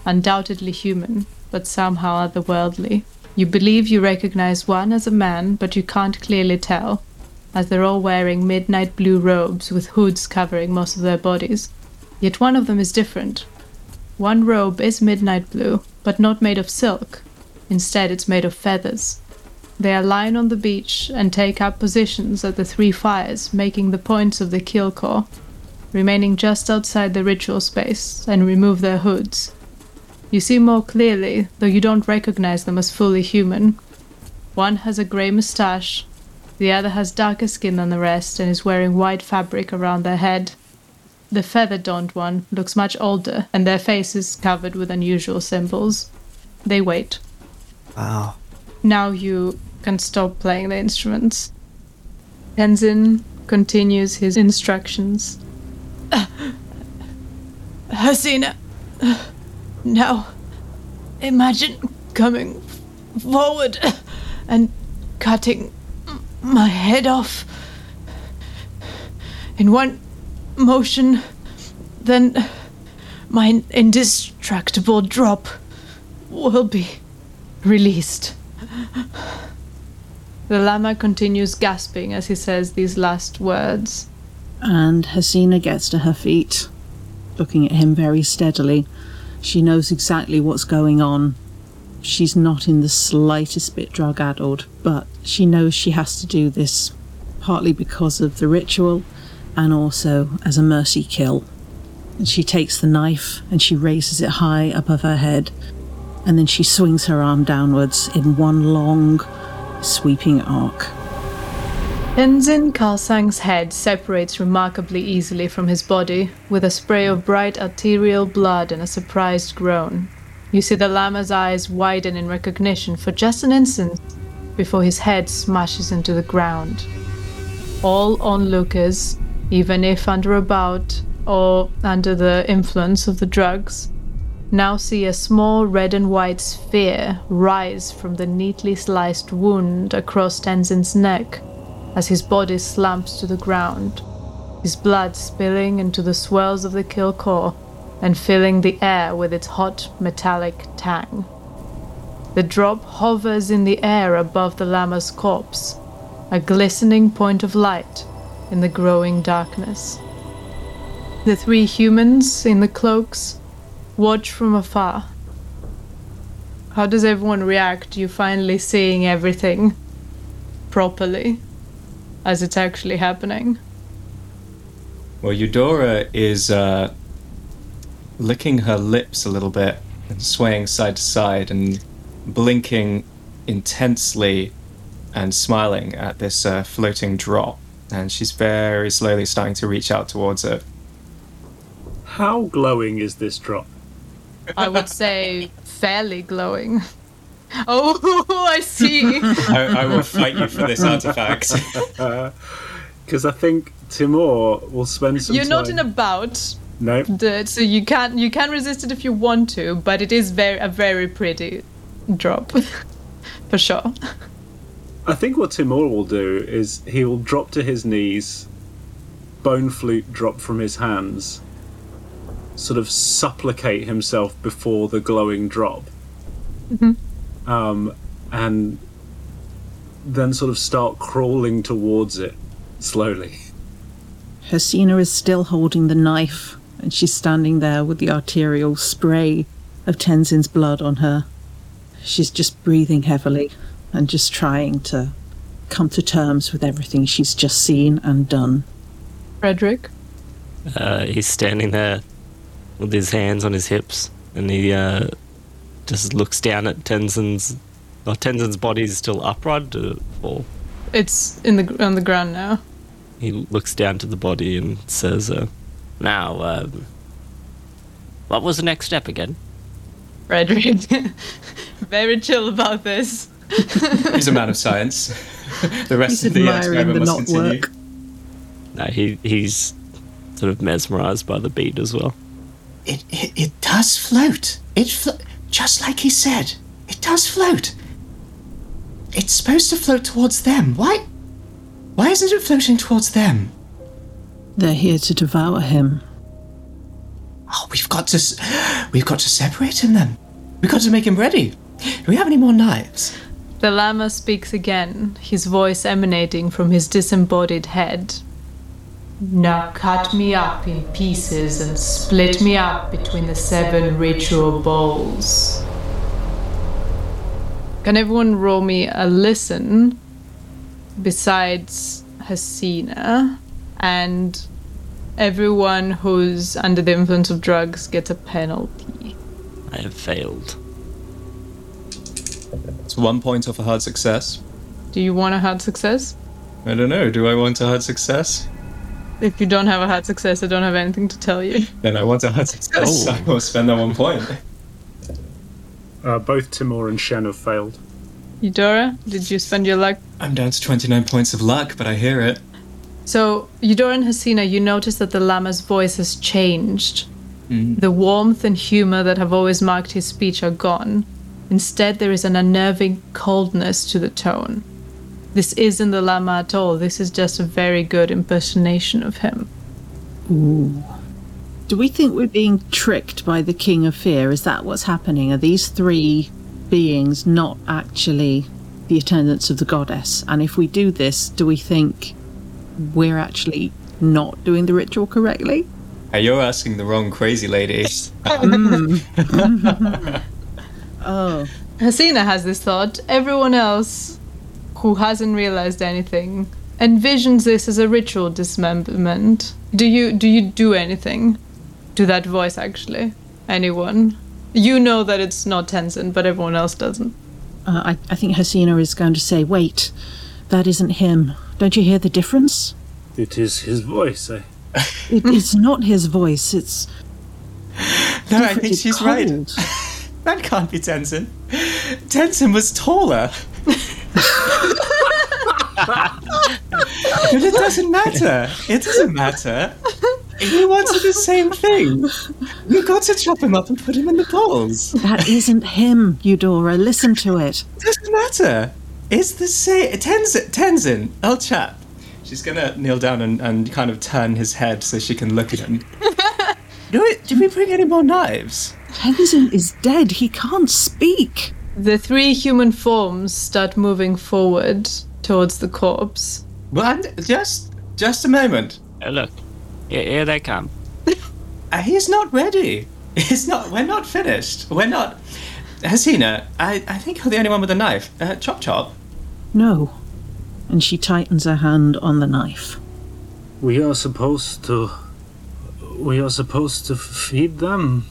Undoubtedly human, but somehow otherworldly. You believe you recognize one as a man, but you can't clearly tell as they're all wearing midnight blue robes with hoods covering most of their bodies. Yet one of them is different. One robe is midnight blue, but not made of silk. Instead, it's made of feathers. They align on the beach and take up positions at the three fires, making the points of the kill core, remaining just outside the ritual space, and remove their hoods. You see more clearly, though you don't recognize them as fully human. One has a grey moustache, the other has darker skin than the rest and is wearing white fabric around their head. The feather donned one looks much older, and their face is covered with unusual symbols. They wait. Wow. Now you can stop playing the instruments. Tenzin continues his instructions. Hasina, now imagine coming forward and cutting my head off in one motion, then my indestructible drop will be released. The lama continues gasping as he says these last words. And Hasina gets to her feet, looking at him very steadily. She knows exactly what's going on. She's not in the slightest bit drug addled, but she knows she has to do this partly because of the ritual and also as a mercy kill. And she takes the knife and she raises it high above her head, and then she swings her arm downwards in one long, sweeping arc. Tenzin Kalsang's head separates remarkably easily from his body, with a spray of bright arterial blood and a surprised groan. You see the lama's eyes widen in recognition for just an instant before his head smashes into the ground. All onlookers, even if under a bout or under the influence of the drugs, now see a small red and white sphere rise from the neatly sliced wound across Tenzin's neck as his body slumps to the ground, his blood spilling into the swells of the kill core and filling the air with its hot metallic tang. The drop hovers in the air above the lama's corpse, a glistening point of light in the growing darkness. The three humans in the cloaks watch from afar. How does everyone react to you finally seeing everything properly as it's actually happening? Well, Eudora is uh, licking her lips a little bit and swaying side to side and blinking intensely and smiling at this uh, floating drop. And she's very slowly starting to reach out towards it. How glowing is this drop? I would say fairly glowing. Oh, I see. I, I will fight you for this artifact. Because I think Timur will spend some You're time. not in a bout, No. the- so you can you can resist it if you want to, but it is very a very pretty drop, for sure. I think what Timur will do is he will drop to his knees, bone flute drop from his hands, sort of supplicate himself before the glowing drop, um, and then sort of start crawling towards it slowly. Hasina is still holding the knife, and she's standing there with the arterial spray of Tenzin's blood on her. She's just breathing heavily and just trying to come to terms with everything she's just seen and done. Frederick, Uh, he's standing there with his hands on his hips, and he uh, just looks down at Tenzin's. Well, Tenzin's body is still upright, uh, or it's in the on the ground now. he looks down to the body and says, uh, "Now, um, what was the next step again?" Frederick, very chill about this. He's a man of science. the rest He's of the experiment the must knot continue. work. No, he he's sort of mesmerized by the beat as well. It, it, it does float. It flo- just like he said. It does float. It's supposed to float towards them. Why? Why isn't it floating towards them? They're here to devour him. Oh, we've got to, we've got to separate him then. We've got to make him ready. Do we have any more knives? The Lama speaks again, his voice emanating from his disembodied head. Now cut me up in pieces and split me up between the seven ritual bowls. Can everyone roll me a listen besides Hasina? And everyone who's under the influence of drugs gets a penalty. I have failed. It's one point off a hard success. Do you want a hard success? I don't know. Do I want a hard success? If you don't have a hard success, I don't have anything to tell you. Then I want a hard success. Oh. I will spend that one point. Uh, both Timur and Shen have failed. Eudora, did you spend your luck? I'm down to 29 points of luck, but I hear it. So, Eudora and Hasina, you notice that the Lama's voice has changed. The warmth and humor that have always marked his speech are gone. Instead, there is an unnerving coldness to the tone. This isn't the Lama at all, this is just a very good impersonation of him. Do we think we're being tricked by the King of Fear? Is that what's happening? Are these three beings not actually the attendants of the goddess? And if we do this, do we think we're actually not doing the ritual correctly? Hey, you're asking the wrong crazy lady. Oh, Hasina has this thought. Everyone else who hasn't realized anything envisions this as a ritual dismemberment. Do you do you do anything to that voice actually? Anyone? You know that it's not Tenzin, but everyone else doesn't. uh, I, I think Hasina is going to say, wait, that isn't him. Don't you hear the difference? It is his voice. Eh? It, it's not his voice, it's. No, I different, think it's she's right. That can't be Tenzin. Tenzin was taller. but it doesn't matter. It doesn't matter. He wanted the same thing. We got to chop him up and put him in the bowls. That isn't him, Eudora. Listen to it. It doesn't matter. It's the same. Tenzin, Tenzin, old chap. She's gonna kneel down and, and kind of turn his head so she can look at him. do, we, do we bring any more knives? Tenzin is dead. He can't speak. The three human forms start moving forward towards the corpse. Well, just, just a moment. Oh, look, here, here they come. Uh, he's not ready. He's not. We're not finished. We're not. Hasina, I, I think you're the only one with a knife. Uh, chop chop. No. And she tightens her hand on the knife. We are supposed to. We are supposed to feed them.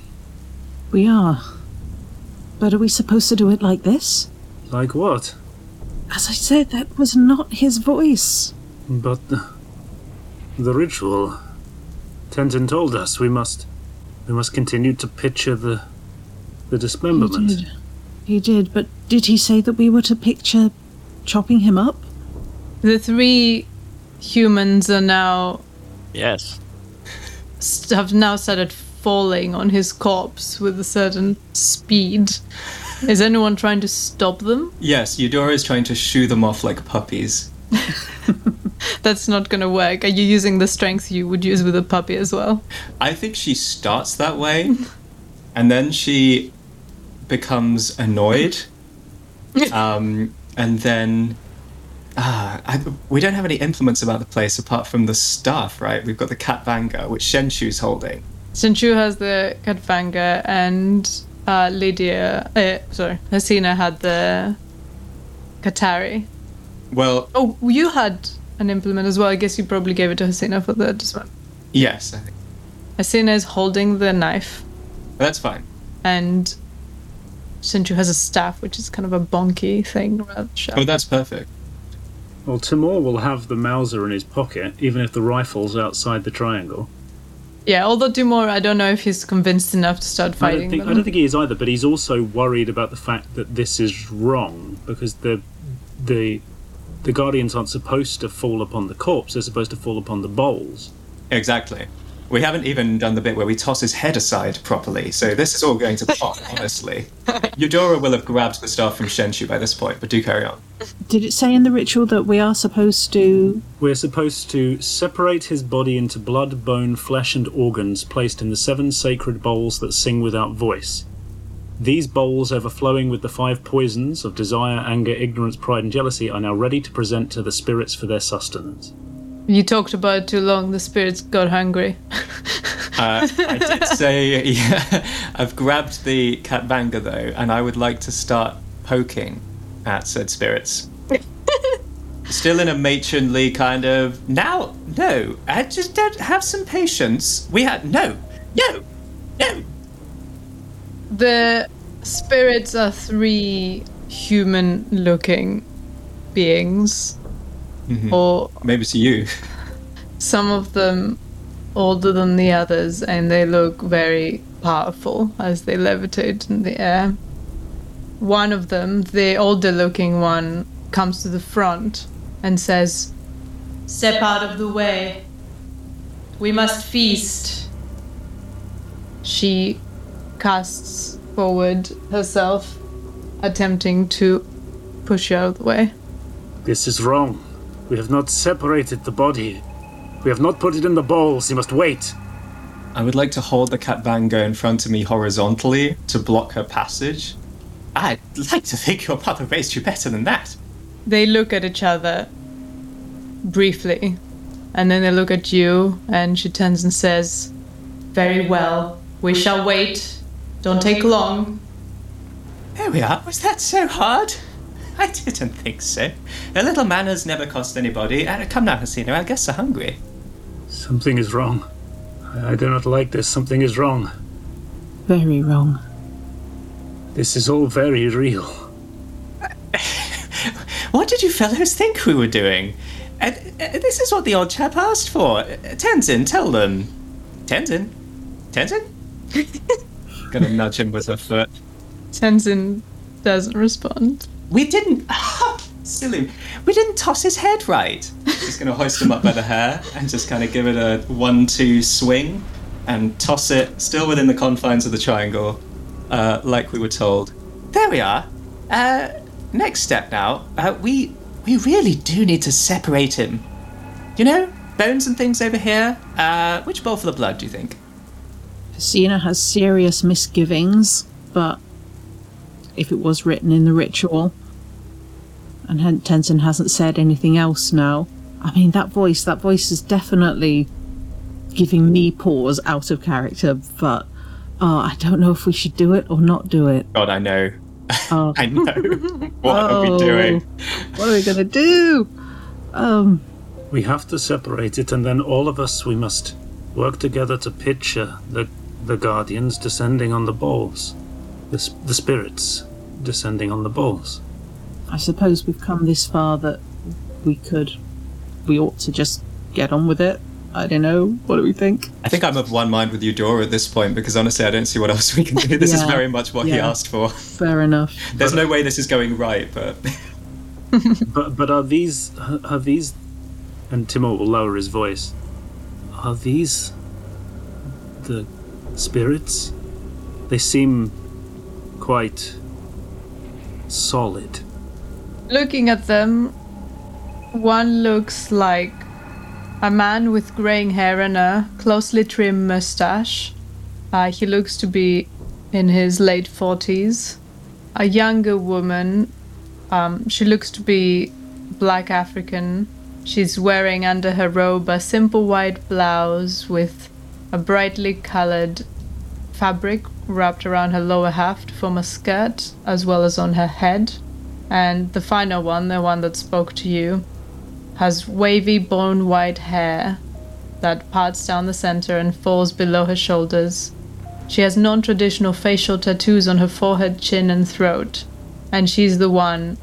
We are. But are we supposed to do it like this? Like what? As I said, that was not his voice. But uh, the ritual. Tenzin told us we must we must continue to picture the the dismemberment. He dismemberment. did. He did, but did he say that we were to picture chopping him up? The three humans are now Yes. st- have now started falling on his corpse with a certain speed. Is anyone trying to stop them? Yes, Eudora is trying to shoo them off like puppies. That's not gonna work. Are you using the strength you would use with a puppy as well? I think she starts that way, and then she becomes annoyed, um, and then ah, I, we don't have any implements about the place apart from the staff, right? We've got the Katvanga, which Shenchu's holding. Shenchu has the Katvanga and uh, Lydia, uh, sorry, Hasina had the Katari. Well, Oh, you had an implement as well. I guess you probably gave it to Hasina for the dismount. yes, I think Hasina is holding the knife, that's fine. and Shenchu has a staff, which is kind of a bonky thing rather sharp. Oh, that's perfect. Well, Timur will have the Mauser in his pocket, even if the rifle's outside the triangle. Yeah, although Timur, I don't know if he's convinced enough to start I fighting don't, think, them. I don't think he is either, but he's also worried about the fact that this is wrong because the the the guardians aren't supposed to fall upon the corpse; they're supposed to fall upon the bowls. Exactly. We haven't even done the bit where we toss his head aside properly, so this is all going to pop, honestly. Eudora will have grabbed the staff from Shenchu by this point, but do carry on. Did it say in the ritual that we are supposed to? We're supposed to separate his body into blood, bone, flesh, and organs placed in the seven sacred bowls that sing without voice. These bowls, overflowing with the five poisons of desire, anger, ignorance, pride, and jealousy, are now ready to present to the spirits for their sustenance. You talked about it too long. The spirits got hungry. Uh, I did say, yeah, I've grabbed the Katvanga though, and I would like to start poking at said spirits. Still in a matronly kind of. Now, no, I just don't have some patience. We had. No, no, no. The spirits are three human-looking beings, Mm-hmm. or Maybe it's you. some of them older than the others, and they look very powerful as they levitate in the air. One of them, the older looking one, comes to the front and says, Step out of the way. We must feast. She casts forward herself, attempting to push you out of the way. This is wrong. We have not separated the body. We have not put it in the bowls. You must wait. I would like to hold the Katvanga in front of me horizontally to block her passage. I'd like to think your mother raised you better than that. They look at each other briefly, and then they look at you, and she turns and says, Very well, we shall wait. Don't take long. There we are. Was that so hard? I didn't think so. A little manners never cost anybody. Uh, come now, Hasina. I guess they're hungry. Something is wrong. I I do not like this. Something is wrong. Very wrong. This is all very real. What did you fellows think we were doing? Uh, uh, this is what the old chap asked for. Uh, Tenzin, tell them. Tenzin? Tenzin? Gonna nudge him with her foot. Tenzin doesn't respond. We didn't. silly. We didn't toss his head right. Just gonna hoist him up by the hair and just kind of give it a one-two swing and toss it, still within the confines of the triangle, uh, like we were told. There we are. Uh, next step now. Uh, we we really do need to separate him. You know, bones and things over here. Uh, which bowl for the blood do you think? Hasina has serious misgivings, but if it was written in the ritual, and Hen- Tenzin hasn't said anything else now, I mean, that voice, that voice is definitely giving me pause out of character, but oh, I don't know if we should do it or not do it. God, I know. Oh. I know. what are we Oh. doing? What are we gonna do? Um, We have to separate it, and then all of us we must work together to picture the the guardians descending on the balls, the the spirits descending on the bowls. I suppose we've come this far that we could, we ought to just get on with it. I don't know. What do we think? I think I'm of one mind with Eudora at this point because honestly, I don't see what else we can do. This is very much what he asked for. Fair enough. There's no way this is going right, but But but are these are these? And Timur will lower his voice. Are these the spirits? They seem quite solid. Looking at them, one looks like a man with graying hair and a closely trimmed mustache. Uh, he looks to be in his late 40s. A younger woman, um, she looks to be black African. She's wearing under her robe a simple white blouse with a brightly colored fabric wrapped around her lower half to form a skirt, as well as on her head. And the final one, the one that spoke to you, has wavy bone white hair that parts down the center and falls below her shoulders. She has non traditional facial tattoos on her forehead, chin, and throat, and she's the one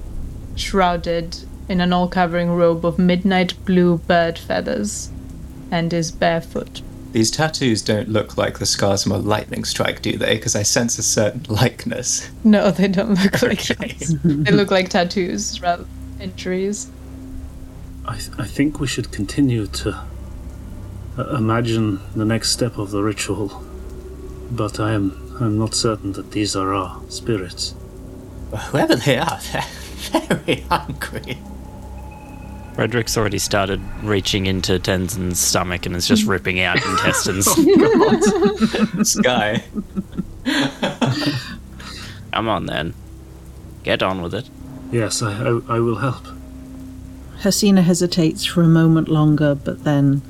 shrouded in an all covering robe of midnight blue bird feathers and is barefoot. These tattoos don't look like the scars from a lightning strike, do they? Because I sense a certain likeness. No, they don't look like Okay. that. They look like tattoos rather than injuries. I th- I think we should continue to uh, imagine the next step of the ritual, but I am I'm not certain that these are our spirits. Whoever they are, they're very hungry. Frederick's already started reaching into Tenzin's stomach and is just ripping out intestines. Oh, this guy. Come on then. Get on with it. Yes, I I, I will help. Hasina hesitates for a moment longer, but then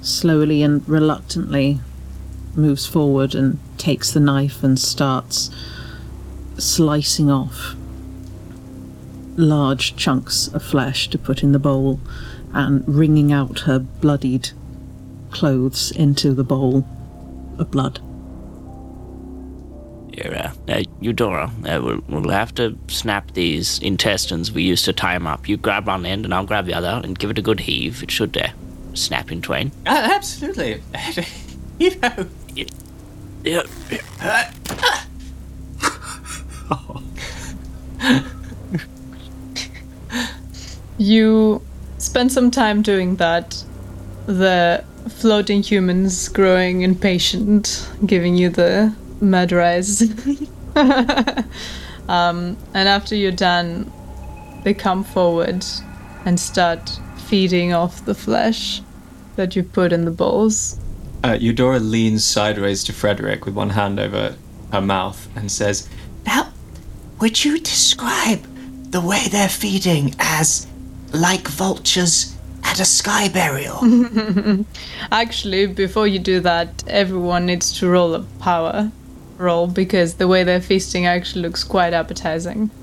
slowly and reluctantly moves forward and takes the knife and starts slicing off large chunks of flesh to put in the bowl and wringing out her bloodied clothes into the bowl of blood. Here, uh, uh, Eudora, uh, we'll, we'll have to snap these intestines we used to tie 'em up. You grab one end and I'll grab the other and give it a good heave. It should uh, snap in twain. Uh, absolutely. you know, Yeah. You spend some time doing that. The floating humans growing impatient, giving you the murder eyes. um, and after you're done, they come forward and start feeding off the flesh that you put in the bowls. Uh, Eudora leans sideways to Frederick with one hand over her mouth and says, Now, would you describe the way they're feeding as like vultures at a sky burial? Actually, before you do that, everyone needs to roll a power roll because the way they're feasting actually looks quite appetizing.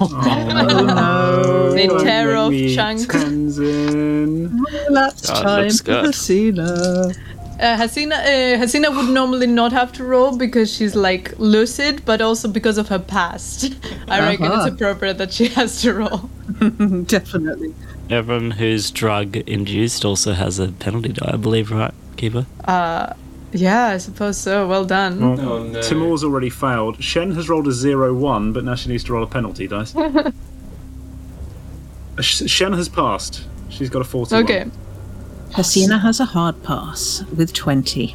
Oh, They don't tear off chunks. Tenzin. Last Oh, time for good. Hasina. Uh, Hasina, uh, Hasina would normally not have to roll because she's like lucid, but also because of her past. I reckon Uh-huh. it's appropriate that she has to roll. Definitely. Everyone who's drug induced also has a penalty die, I believe, right, Keeper? Uh, yeah, I suppose so. Well done. Well, Oh, no. Timur's already failed. Shen has rolled a 0 1, but now she needs to roll a penalty dice. Shen has passed. She's got a 41. Okay. Hasina has a hard pass with 20.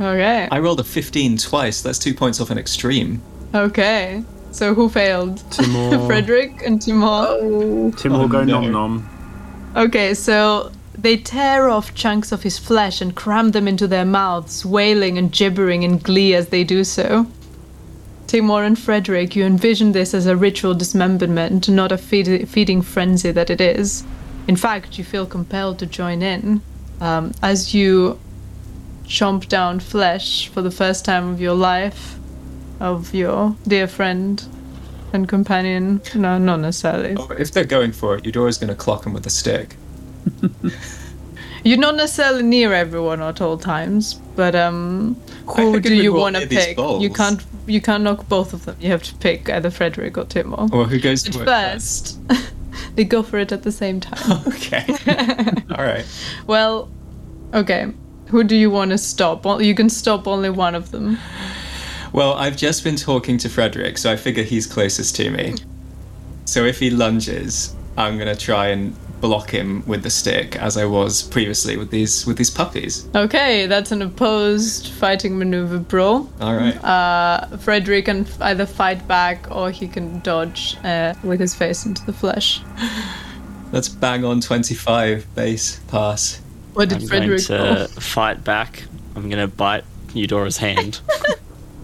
Okay. I rolled a 15 twice. That's two points off an extreme. Okay. So who failed? Timur. Frederick and Timur. Timur Oh, go no. nom nom. Okay, so they tear off chunks of his flesh and cram them into their mouths, wailing and gibbering in glee as they do so. Timur and Frederick, you envision this as a ritual dismemberment, not a feed- feeding frenzy that it is. In fact, you feel compelled to join in. Um, as you chomp down flesh for the first time of your life of your dear friend and companion. No, not necessarily. Oh, if they're going for it, you're always going to clock them with a stick. You're not necessarily near everyone at all times, but um, who do you want to pick? You can't. You can't knock both of them. You have to pick either Frederick or Timur. Or who goes to first, they go for it at the same time. Okay. All right. well, Okay. Who do you want to stop? Well, You can stop only one of them. Well, I've just been talking to Frederick, so I figure he's closest to me. So if he lunges, I'm gonna try and block him with the stick, as I was previously with these with these puppies. Okay, that's an opposed fighting maneuver, bro. All right. Uh, Frederick can either fight back or he can dodge uh, with his face into the flesh. Let's bang on 25 base pass. What did I'm going Frederick to roll? fight back. I'm going to bite Eudora's hand.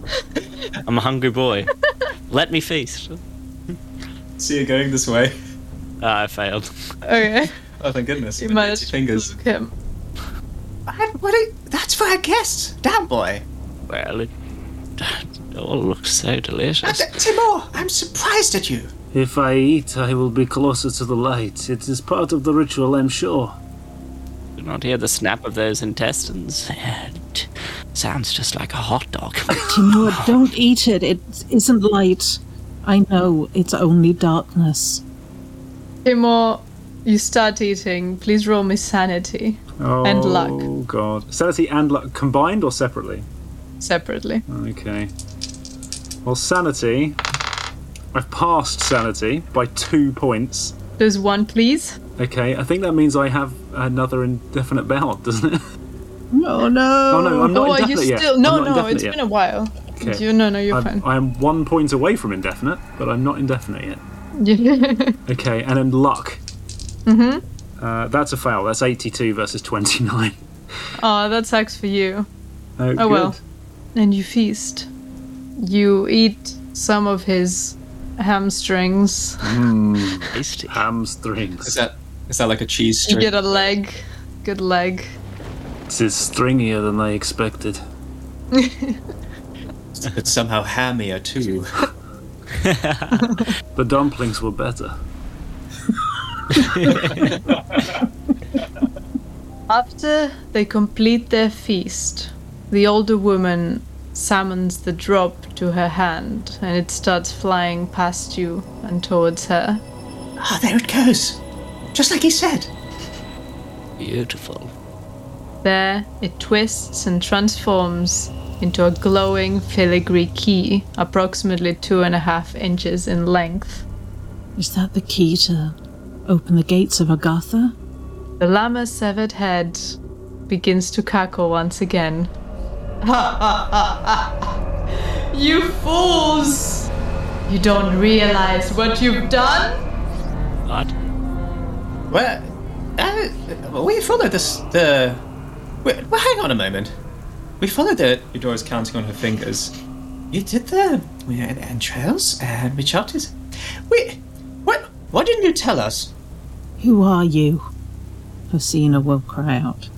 I'm a hungry boy. Let me feast. See you going this way. Ah, I failed. Okay, Oh, thank goodness. you With managed 80 to fingers. fluke him. What, what are- that's for a guest. Damn boy. Well, it, it all looks so delicious. Uh, Timur, I'm surprised at you. If I eat, I will be closer to the light. It is part of the ritual, I'm sure. Do not hear the snap of those intestines. It sounds just like a hot dog. Timur, don't eat it. It isn't light. I know, it's only darkness. Timur, you start eating. Please roll me sanity Oh, And luck. Oh, God. Sanity and luck combined or separately? separately. Okay. Well, sanity. I've passed sanity by two points. There's one, please. Okay, I think that means I have another indefinite bout, doesn't it? Oh no! Oh no, I'm not oh, indefinite yet. still? No, not no, indefinite it's yet. been a while. Okay. You, no, no, you're I'm, fine. I am one point away from indefinite, but I'm not indefinite yet. Yeah. Okay, and then luck. Mm-hmm. Uh, that's a fail. That's 82 versus 29. oh, that sucks for you. Oh, Oh good. well. And you feast. You eat some of his hamstrings. Tasty. Is Hamstrings. that is that like a cheese You get a leg. Good leg. This is stringier than I expected. It's somehow hammier too. The dumplings were better. After they complete their feast, the older woman summons the drop to her hand and it starts flying past you and towards her. Ah, there it goes. Just like he said. Beautiful. There, it twists and transforms into a glowing filigree key, approximately two and a half inches in length. Is that the key to open the gates of Agartha? The lama's severed head begins to cackle once again. you fools! You don't realize what you've done? What? Well, uh, we followed this. The. Wait, well, hang on a moment. We followed the. Eudora's counting on her fingers. You did the, we had the entrails and we chopped it. Wait, what? Why didn't you tell us? Who are you? Hasina will cry out.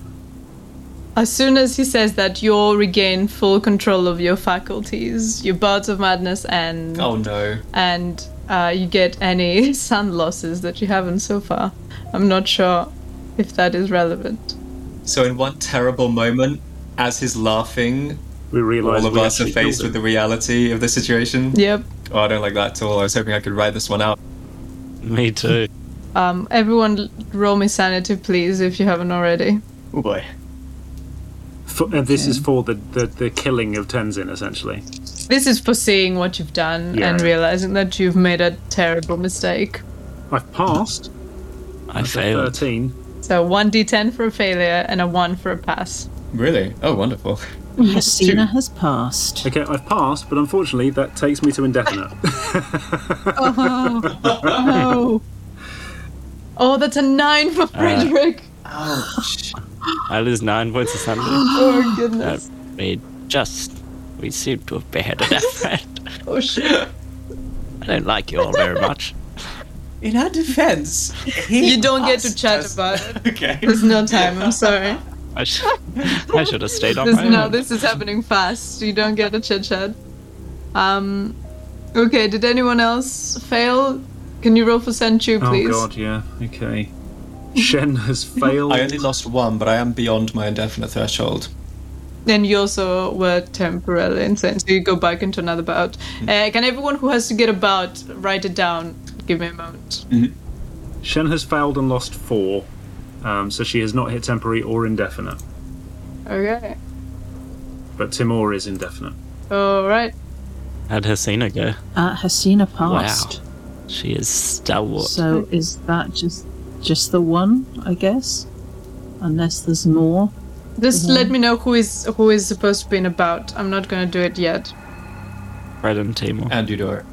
As soon as he says that, you'll regain full control of your faculties, your bouts of madness, and Oh no. and uh, you get any san losses that you haven't so far. I'm not sure if that is relevant. So in one terrible moment, as he's laughing, We realised all of we us are faced with the reality of the situation. Yep. Oh, I don't like that at all. I was hoping I could write this one out. Me too. Um, everyone, roll me sanity, please, if you haven't already. Oh boy. For, and this is for the, the, the killing of Tenzin, essentially. This is for seeing what you've done Yeah. and realizing that you've made a terrible mistake. I've passed. I That's failed. 13. So 1d10 for a failure and a 1 for a pass. Really? Oh, wonderful. Hasina has passed. Okay, I've passed, but unfortunately that takes me to indefinite. Oh. Oh, that's a 9 for Frederick. I lose nine points of sanity. oh, goodness. we just. We seem to have beheaded our friend. Oh, shit. I don't like you all very much. In our defense, he You don't get to chat us- about it. Okay. There's no time, I'm sorry. I, sh- I should have stayed on This, my no, own. this is happening fast. You don't get a chit chat. Um, okay. Did anyone else fail? Can you roll for Shenchu, please? Oh god, yeah. Okay. Shen has failed. I only lost one, but I am beyond my indefinite threshold. Then you also were temporarily insane, so you go back into another bout. Uh, can everyone who has to get a bout write it down? Give me a moment. Shen has failed and lost four. Um, so she has not hit temporary or indefinite. Okay. But Timur is indefinite. All right. How'd Hasina go? Uh, Hasina passed. Wow. She is stalwart. So is that just just the one, I guess? Unless there's more. Just let me know who is who is supposed to be in about. I'm not gonna do it yet. Fred and Timur. And Udor.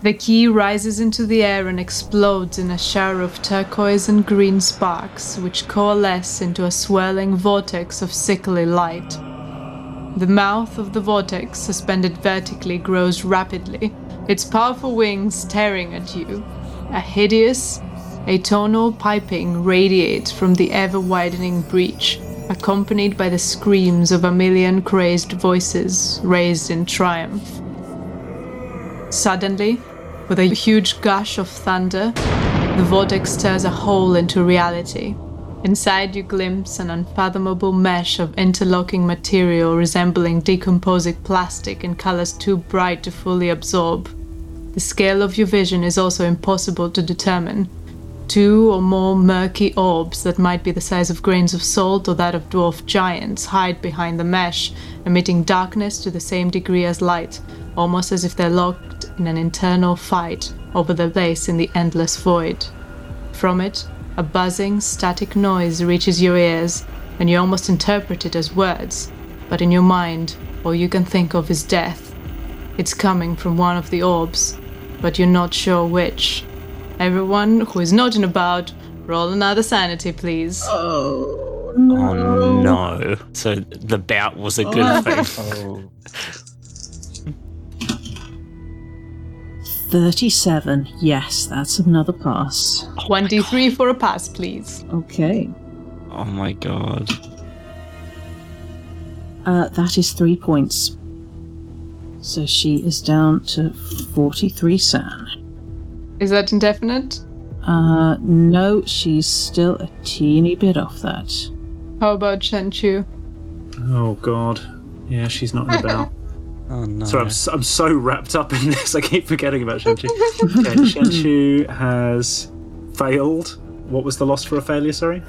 The key rises into the air and explodes in a shower of turquoise and green sparks, which coalesce into a swirling vortex of sickly light. The mouth of the vortex, suspended vertically, grows rapidly, its powerful wings tearing at you. A hideous, atonal piping radiates from the ever widening breach, accompanied by the screams of a million crazed voices raised in triumph. Suddenly, with a huge gush of thunder, the vortex tears a hole into reality. Inside, you glimpse an unfathomable mesh of interlocking material resembling decomposing plastic in colors too bright to fully absorb. The scale of your vision is also impossible to determine. Two or more murky orbs that might be the size of grains of salt or that of dwarf giants hide behind the mesh, emitting darkness to the same degree as light, almost as if they're locked in an internal fight over their place in the endless void. From it, a buzzing, static noise reaches your ears, and you almost interpret it as words, but in your mind, all you can think of is death. It's coming from one of the orbs, but you're not sure which. Everyone who is not in about, roll another sanity, please. Oh Oh no. So the bout was a good thing. Oh. 37. Yes, that's another pass. 1d3 for a pass, please. Okay. Oh my god. Uh, that is three points. So she is down to 43 san. Is that indefinite? Uh, no, she's still a teeny bit off that. How about Shenchu? Oh god. Yeah, she's not in about. Oh no. Sorry, I'm so, I'm so wrapped up in this. I keep forgetting about Shenchu. okay, Shenchu has failed. What was the loss for a failure? Sorry,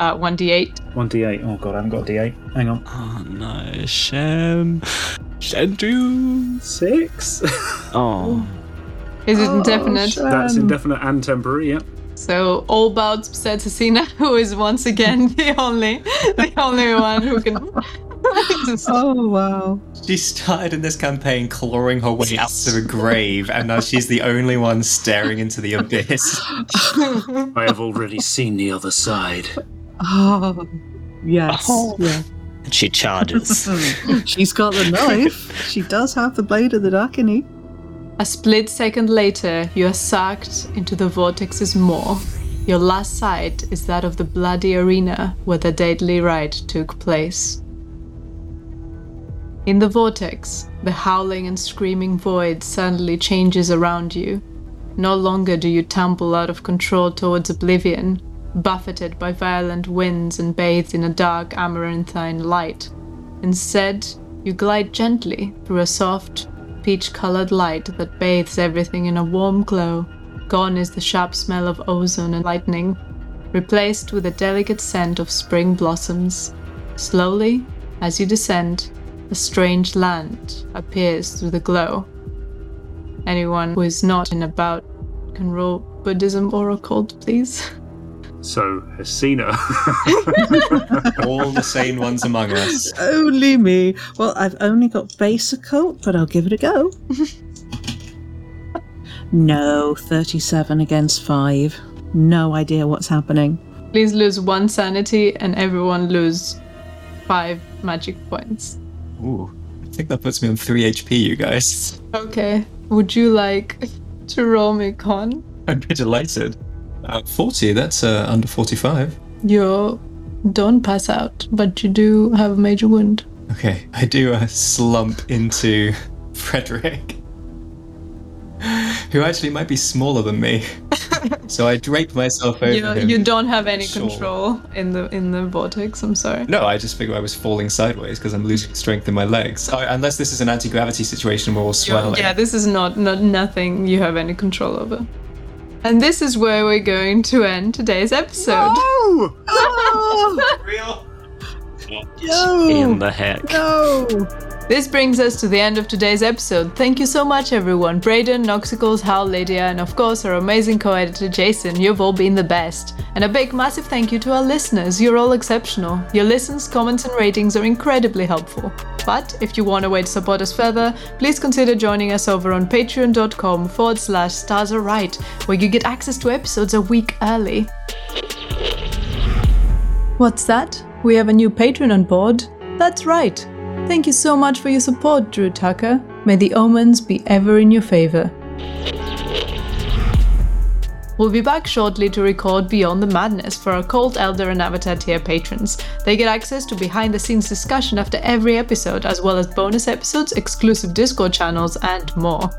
Uh, 1d8. one d8. Oh god, I haven't got a d8. Hang on, Oh no. Shen. Shenchu. six. Oh. Is it oh, indefinite? That's indefinite and temporary. Yep. So all bouts besides Hasina, who is once again the only, the only one who can. Oh, wow. She started in this campaign clawing her way out to the grave, and now she's the only one staring into the abyss. I have already seen the other side. Oh, yes. Oh. Yeah. And she charges. She's got the knife. she does have the blade of the Dakini. A split second later, you are sucked into the vortex's maw. Your last sight is that of the bloody arena where the deadly rite took place. In the vortex, the howling and screaming void suddenly changes around you. No longer do you tumble out of control towards oblivion, buffeted by violent winds and bathed in a dark amaranthine light. Instead, you glide gently through a soft, peach colored light that bathes everything in a warm glow. Gone is the sharp smell of ozone and lightning, replaced with a delicate scent of spring blossoms. Slowly, as you descend, a strange land appears through the glow. Anyone who is not in about can roll Buddhism or occult, please. So Hasina. All the sane ones among us. Only me. Well, I've only got base occult, but I'll give it a go. no, 37 against 5. No idea what's happening. Please lose one sanity and everyone lose five magic points. Ooh, I think that puts me on 3 HP, you guys. Okay. Would you like to roll me con? I'd be delighted. Uh, 40, that's uh, under 45. You don't pass out, but you do have a major wound. Okay, I do a slump into Frederick, who actually might be smaller than me. so I drape myself over You, him. you don't have any Sure. control in the in the vortex. I'm sorry. No, I just figured I was falling sideways because I'm losing strength in my legs. Oh, unless this is an anti-gravity situation where we're all swelling. Yeah, this is not not nothing you have any control over. And this is where we're going to end today's episode. Real. What in the heck? No! This brings us to the end of today's episode. Thank you so much, everyone. Braden, Noxicals, Hal, Lydia, and of course our amazing co editor Jason. You've all been the best. And a big, massive thank you to our listeners. You're all exceptional. Your listens, comments, and ratings are incredibly helpful. But if you want a way to support us further, please consider joining us over on patreon.com forward slash stars are right, where you get access to episodes a week early. What's that? We have a new patron on board? That's right. Thank you so much for your support, Drew Tucker. May the omens be ever in your favor. We'll be back shortly to record Beyond the Madness for our Cold Elder and Avatar tier patrons. They get access to behind the scenes discussion after every episode, as well as bonus episodes, exclusive Discord channels, and more.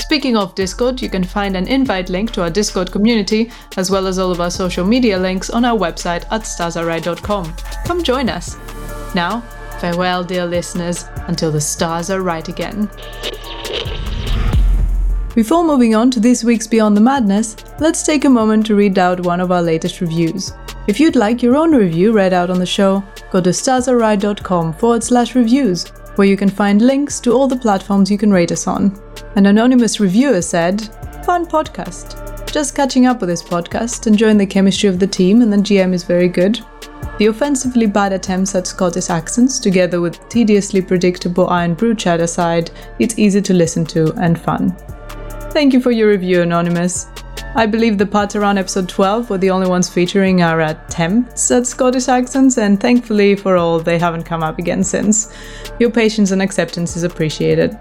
Speaking of Discord, you can find an invite link to our Discord community, as well as all of our social media links on our website at starsareright.com. Come join us. Now, farewell, dear listeners, until the stars are right again. Before moving on to this week's Beyond the Madness, let's take a moment to read out one of our latest reviews. If you'd like your own review read out on the show, go to starsareright.com forward slash reviews, where you can find links to all the platforms you can rate us on. An anonymous reviewer said, Fun podcast. Just catching up with this podcast, and enjoying the chemistry of the team, and the GM is very good. The offensively bad attempts at Scottish accents, together with tediously predictable Irn-Bru chat aside, it's easy to listen to and fun. Thank you for your review, Anonymous. I believe the parts around episode 12 were the only ones featuring our attempts at Scottish accents, and thankfully for all, they haven't come up again since. Your patience and acceptance is appreciated.